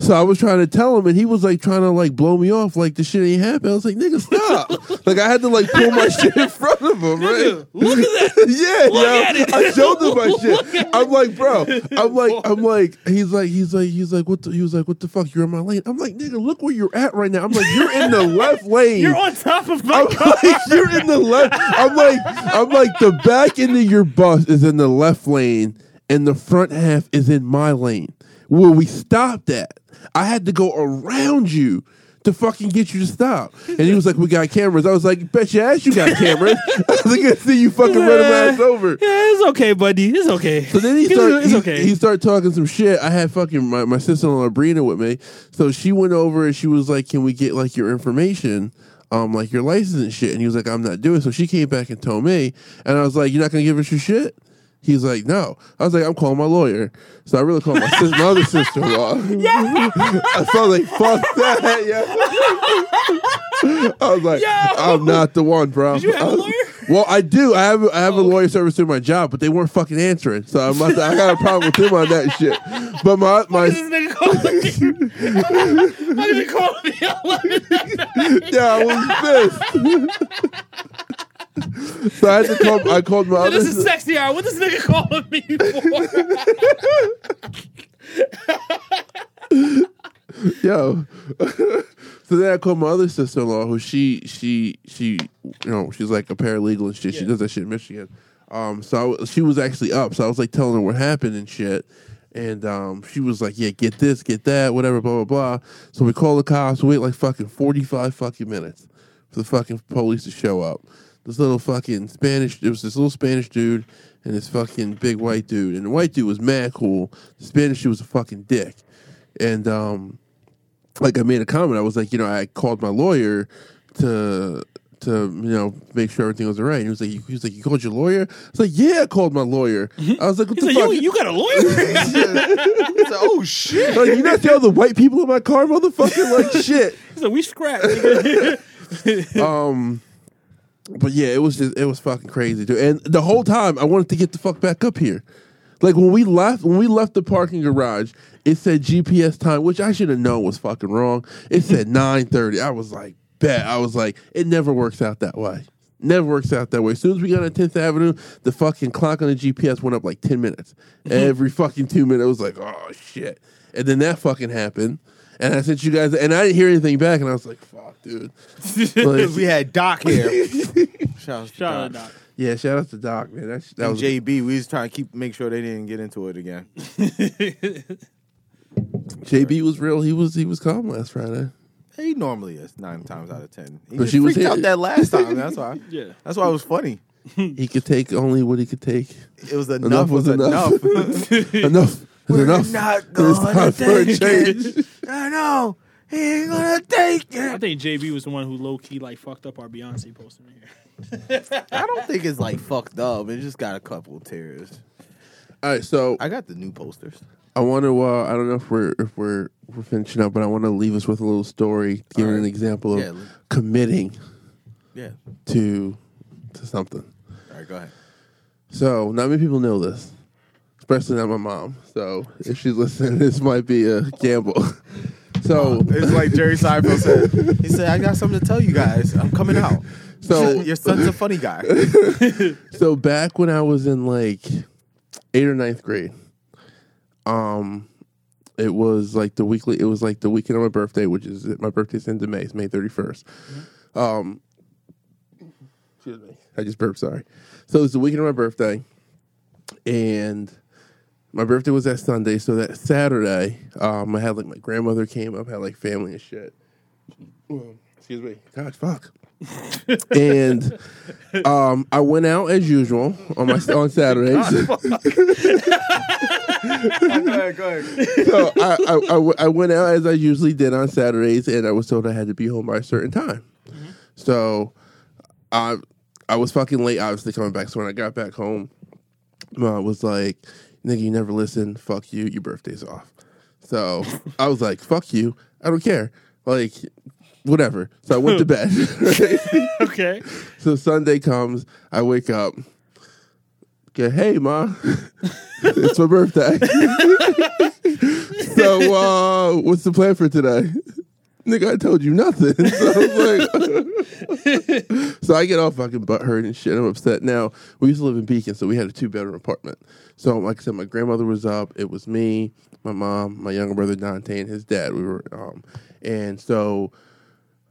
so I was trying to tell him, and he was like trying to like blow me off, like the shit ain't happened. I was like, nigga, stop! like I had to like pull my shit in front of him, right? look at that. yeah, Look yo. I showed him my shit. I'm like, bro. I'm like, I'm like, he's like, he's like, he's like, what? The, he was like, what the fuck? You're in my lane. I'm like, nigga, look where you're at right now. I'm like, you're in the left lane. You're on top of my I'm car. like, you're in the left. I'm like, I'm like, the back end of your bus is in the left lane, and the front half is in my lane. Where we stopped at, I had to go around you to fucking get you to stop. And he was like, "We got cameras." I was like, "Bet your ass you got cameras." I was like, "I see you fucking run him ass over." Yeah, it's okay, buddy. It's okay. So then he started. It's he, okay. he started talking some shit. I had fucking my, my sister in law Brina with me, so she went over and she was like, "Can we get like your information, um, like your license and shit?" And he was like, "I'm not doing." it. So she came back and told me, and I was like, "You're not gonna give us your shit." He's like, "No." I was like, "I'm calling my lawyer." So I really called my, sis- my other sister in law. I felt like, "Fuck that!" Yeah. I was like, Yo. "I'm not the one, bro." Did you have a I was- lawyer? well, I do. I have I have a Oh. lawyer service through my job, but they weren't fucking answering. So I'm about to, I got a problem with them on that shit. But my my this nigga calling me. Why did he call me? yeah, I was pissed. so I had to call. I called my other. this is sexy hour. What this nigga calling me for? yo. so then I called my other sister in law, who she she she you know she's like a paralegal and shit. She does that shit in Michigan. Um, so I, she was actually up. So I was like telling her what happened and shit. And um, she was like, "Yeah, get this, get that, whatever, blah blah blah." So we call the cops. We wait like fucking forty five fucking minutes for the fucking police to show up. This little fucking Spanish. There was this little Spanish dude and this fucking big white dude. And the white dude was mad cool. The Spanish dude was a fucking dick. And um, like I made a comment. I was like, you know, I called my lawyer to to you know make sure everything was all right. And he was like, he was like, you called your lawyer? I was like, yeah, I called my lawyer. I was like, what He's the like, fuck? you, you got a lawyer? It's like, oh shit. like, you not see all the white people in my car, motherfucker? Like shit. He's like, we scrapped. Um, but yeah, it was just it was fucking crazy, dude. And the whole time I wanted to get the fuck back up here. Like when we left, when we left the parking garage, it said GPS time, which I should have known was fucking wrong. It said nine thirty. I was like, bet. I was like, it never works out that way. Never works out that way. As soon as we got on Tenth Avenue, the fucking clock on the GPS went up like ten minutes. Every fucking two minutes, it was like, oh shit. And then that fucking happened. And I sent you guys, and I didn't hear anything back. And I was like, fuck, dude. Like, we had Doc here. Shout out to Shout out, Doc. Doc. Yeah, shout out to Doc, man. That, that And was JB, we was trying to keep make sure they didn't get into it again. JB was real. He was he was calm last Friday. He normally is nine times out of ten. He But just she was freaked here. out that last time. That's why. Yeah. That's why it was funny. He could take only what he could take. It was enough, Enough was was enough. enough. enough is We're enough. not gonna time for a take change. it. I know. He ain't gonna take it. I it. think JB was the one who low key like fucked up our Beyonce poster in here. I don't think it's like fucked up. It just got a couple of tears. All right, so I got the new posters. I want to. Uh, I don't know if we're if we're we're finishing up, but I want to leave us with a little story, giving All an example of Yeah. committing Yeah. to to something. All right, go ahead. So not many people know this, especially not my mom. So if she's listening, this might be a gamble. So It's like Jerry Seinfeld said. He said, "I got something to tell you guys. I'm coming out." So- your son's a funny guy. So back when I was in like eighth or ninth grade, um, it was like the weekly. It was like the weekend of my birthday, which is my birthday's into May. It's May thirty Um, excuse me, I just burped. Sorry. So it was the weekend of my birthday, and my birthday was that Sunday. So that Saturday, um, I had like my grandmother came up, had like family and shit. Excuse me. God, fuck. and um, I went out as usual on my on Saturdays. go ahead, go ahead. so I, I, I w- I went out as I usually did on Saturdays, and I was told I had to be home by a certain time. So I I was fucking late, obviously coming back. So when I got back home, mom was like, "Nigga, you never listen. Fuck you. Your birthday's off." So I was like, "Fuck you. I don't care. Like, whatever." So I went to bed. right? Okay. So Sunday comes, I wake up. Okay, hey ma, it's my birthday. so uh, what's the plan for today? Nigga, I told you nothing. So I like, so I get all fucking butthurt and shit. I'm upset. Now we used to live in Beacon, so we had a two bedroom apartment. So like I said, my grandmother was up. It was me, my mom, my younger brother Dante, and his dad. We were, um, and so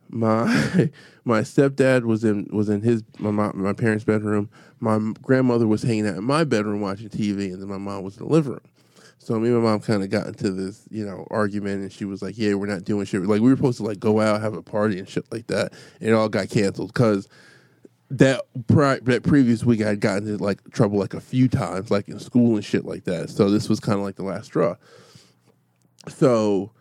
my my stepdad was in was in his my mom, my parents' bedroom. My grandmother was hanging out in my bedroom watching TV, and then my mom was in the living room. So me and my mom kind of got into this, you know, argument, and she was like, "Yeah, we're not doing shit. Like we were supposed to like go out, have a party, and shit like that. And it all got canceled because that pri- that previous week I had gotten into like trouble like a few times, like in school and shit like that. So this was kind of like the last straw. So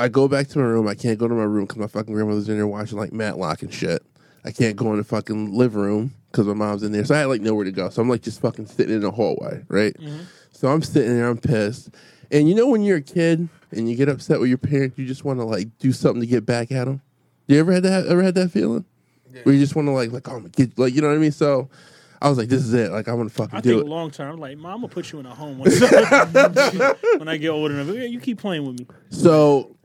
I go back to my room. I can't go to my room because my fucking grandmother's in there watching like Matlock and shit. I can't go in the fucking living room because my mom's in there. So I had like nowhere to go. So I'm like just fucking sitting in the hallway, right? Mm-hmm. So I'm sitting there, I'm pissed. And you know when you're a kid and you get upset with your parents, you just want to like do something to get back at them. You ever had that? Ever had that feeling? Where you just want to like like oh my get like you know what I mean? So I was like, this is it. Like I'm gonna fucking I do think it. long term, like, mom, I'm gonna put you in a home when, when I get old enough. Yeah, You keep playing with me. So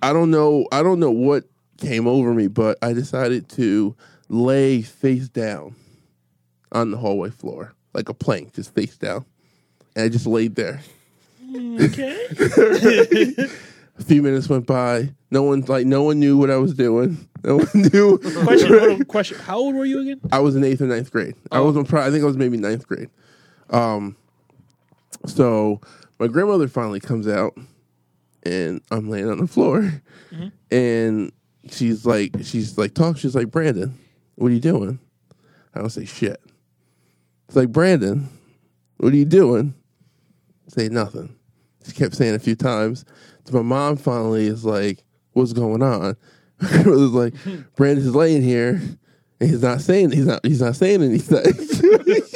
I don't know. I don't know what came over me, but I decided to lay face down on the hallway floor, like a plank, just face down, and I just laid there. Okay. A few minutes went by. No one like no one knew what I was doing. No one knew. question. hold on, question. How old were you again? I was in eighth or ninth grade. I Oh. was in probably, I think I was maybe ninth grade. Um, so my grandmother finally comes out, and I'm laying on the floor, and she's like, she's like, talk. She's like, Brandon, what are you doing? I don't say shit. It's like Brandon, what are you doing? Say nothing. She kept saying a few times. So my mom finally is like, "What's going on?" My grandmother's like, "Brandon's laying here, and he's not saying he's not he's not saying anything."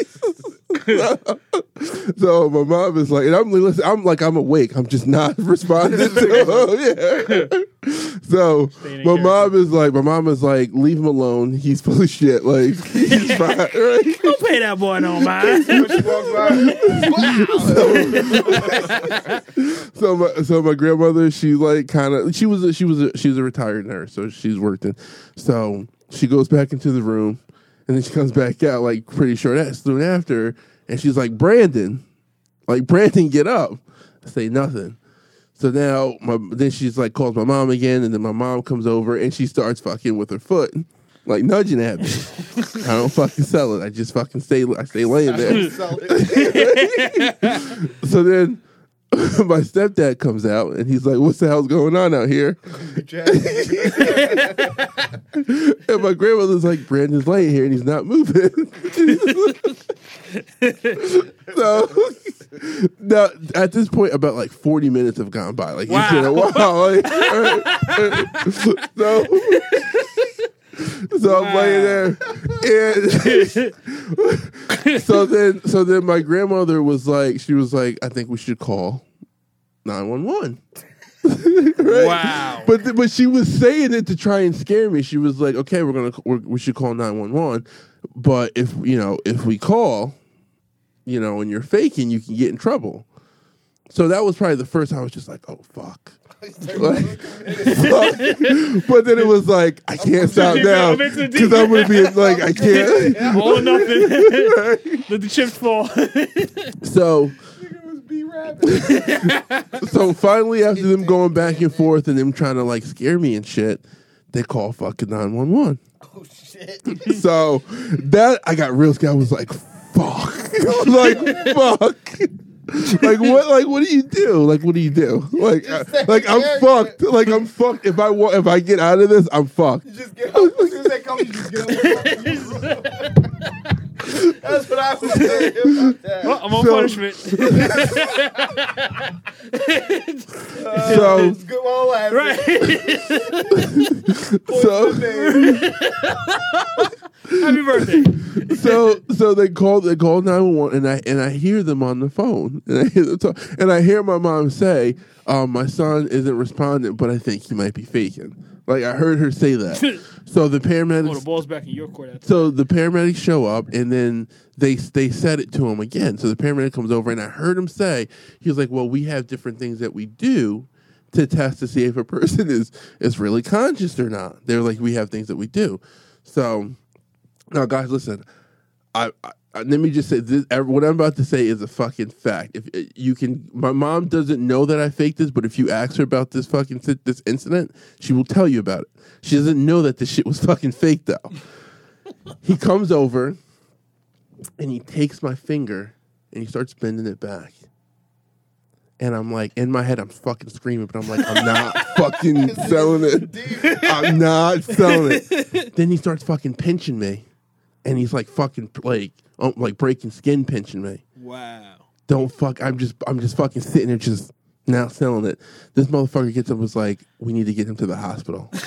so my mom is like, and I'm listen, I'm like I'm awake. I'm just not responding to him. yeah. So my mom is like, my mom is like, leave him alone. He's full of shit. Like he's fine, right? Don't pay that boy no mind. so my so my grandmother she like kind of she was a, she was a, she was a retired nurse so she's worked in so she goes back into the room and then she comes back out like pretty short that soon after and she's like Brandon like Brandon get up. I say nothing. So now my then she's like calls my mom again and then my mom comes over and she starts fucking with her foot like nudging at me. I don't fucking sell it. I just fucking stay I stay laying there. So then my stepdad comes out and he's like, "What the hell's going on out here?" and my grandmother's like, "Brandon's laying here and he's not moving." so now at this point, about like forty minutes have gone by. Like it's been a Wow. while. Like, so. So I'm laying there, and so then, so then my grandmother was like, she was like, I think we should call nine one one. Wow. But th- but she was saying it to try and scare me. She was like, okay, we're gonna we're, we should call nine one one, but if you know if we call, you know, and you're faking, you can get in trouble. So that was probably the first time I was just like, oh fuck. Like, fuck. but then it was like I can't stop now I'm in too deep. because I'm gonna be like I can't. All or nothing. Let the chips fall. So Nigga was B rapping. so finally after them going back and forth and them trying to like scare me and shit, they call fucking nine one one. oh shit. So that I got real scared. I was like, fuck. like fuck. Like what like what do you do? Like what do you do? Like I- say like I'm character. fucked. Like I'm fucked. If I want if I get out of this, I'm fucked. You just get up. As soon as they come, you just get up. That's what I was saying about that. Well, I'm on So- punishment. So uh, It's good while it lasts. right. so Happy birthday. so so they call they call nine one one and I and I hear them on the phone and I hear them talk, and I hear my mom say, um, "My son isn't responding, but I think he might be faking." Like I heard her say that. so the Oh, the paramedics. ball's back in your court. So the paramedics show up and then they they said it to him again. So the paramedic comes over and I heard him say he was like, "Well, we have different things that we do." To test to see if a person is is really conscious or not, they're like we have things that we do. So now, guys, listen. I, I let me just say this. What I'm about to say is a fucking fact. If uh, you can, my mom doesn't know that I faked this, but if you ask her about this fucking this incident, she will tell you about it. She doesn't know that this shit was fucking fake though. he comes over and he takes my finger and he starts bending it back. And I'm like, in my head, I'm fucking screaming, but I'm like, I'm not fucking selling it. I'm not selling it. Then he starts fucking pinching me, and he's like fucking like um, like breaking skin pinching me. Wow. Don't fuck. I'm just I'm just fucking sitting there just now selling it. This motherfucker gets up and was like, we need to get him to the hospital.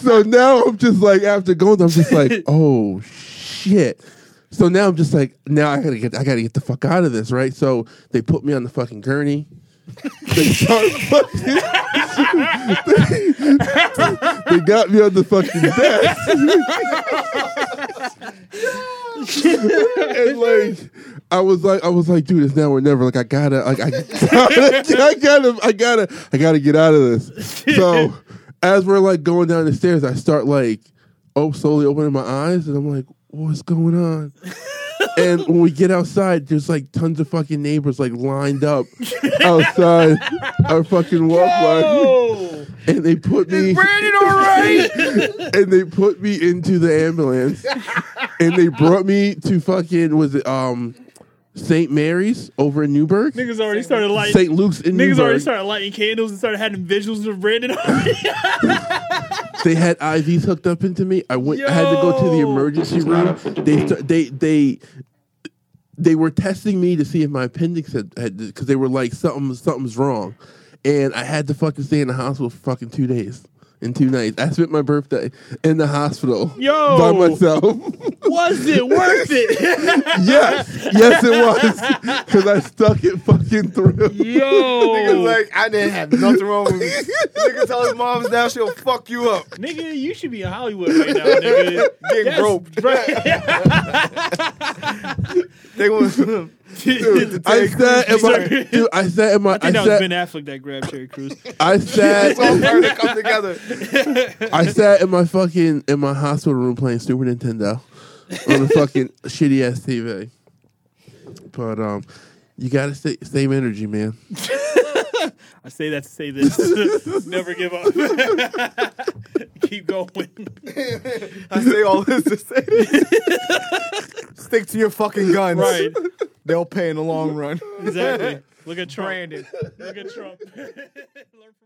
so now I'm just like after going, I'm just like, oh shit. So now I'm just like, now I gotta get I gotta get the fuck out of this, right? So they put me on the fucking gurney. They start fucking they, got me on the fucking desk. and like I was like I was like, dude, it's now or never. Like I gotta like I gotta I gotta I gotta I gotta get out of this. So as we're like going down the stairs, I start like oh slowly opening my eyes and I'm like, what's going on? And when we get outside, there's like tons of fucking neighbors like lined up outside our fucking walkway. And they put me Brandon, all right. and they put me into the ambulance and they brought me to fucking was it um St. Mary's over in Newburgh? Niggas already started lighting. St. Luke's in Niggas already started lighting candles and started having visuals of Brandon. they had IVs hooked up into me. I went. I had to go to the emergency room. They st- they they they were testing me to see if my appendix had because they were like something something's wrong, and I had to fucking stay in the hospital for fucking two days and two nights. I spent my birthday in the hospital Yo. by myself. Was it worth it? yes, yes, it was because I stuck it fucking through. Niggas Yo. like, I didn't have nothing wrong with me. Nigga tell his moms now she'll fuck you up. Nigga, you should be in Hollywood right now, nigga. Getting That's- groped. Right. They was I sat in my, Sorry. dude, I sat in my, I I, think that was sat, Ben Affleck that grabbed Cherry Crews. I sat, it's all starting to come together. I sat in my fucking in my hospital room playing Super Nintendo on a fucking shitty ass TV. But um, you gotta stay same energy, man. I say that to say this. Never give up. Keep going. I say all this to say this. Stick to your fucking guns. Right. They'll pay in the long run. Exactly. Look at Trump. Brandon. Look at Trump. Trump.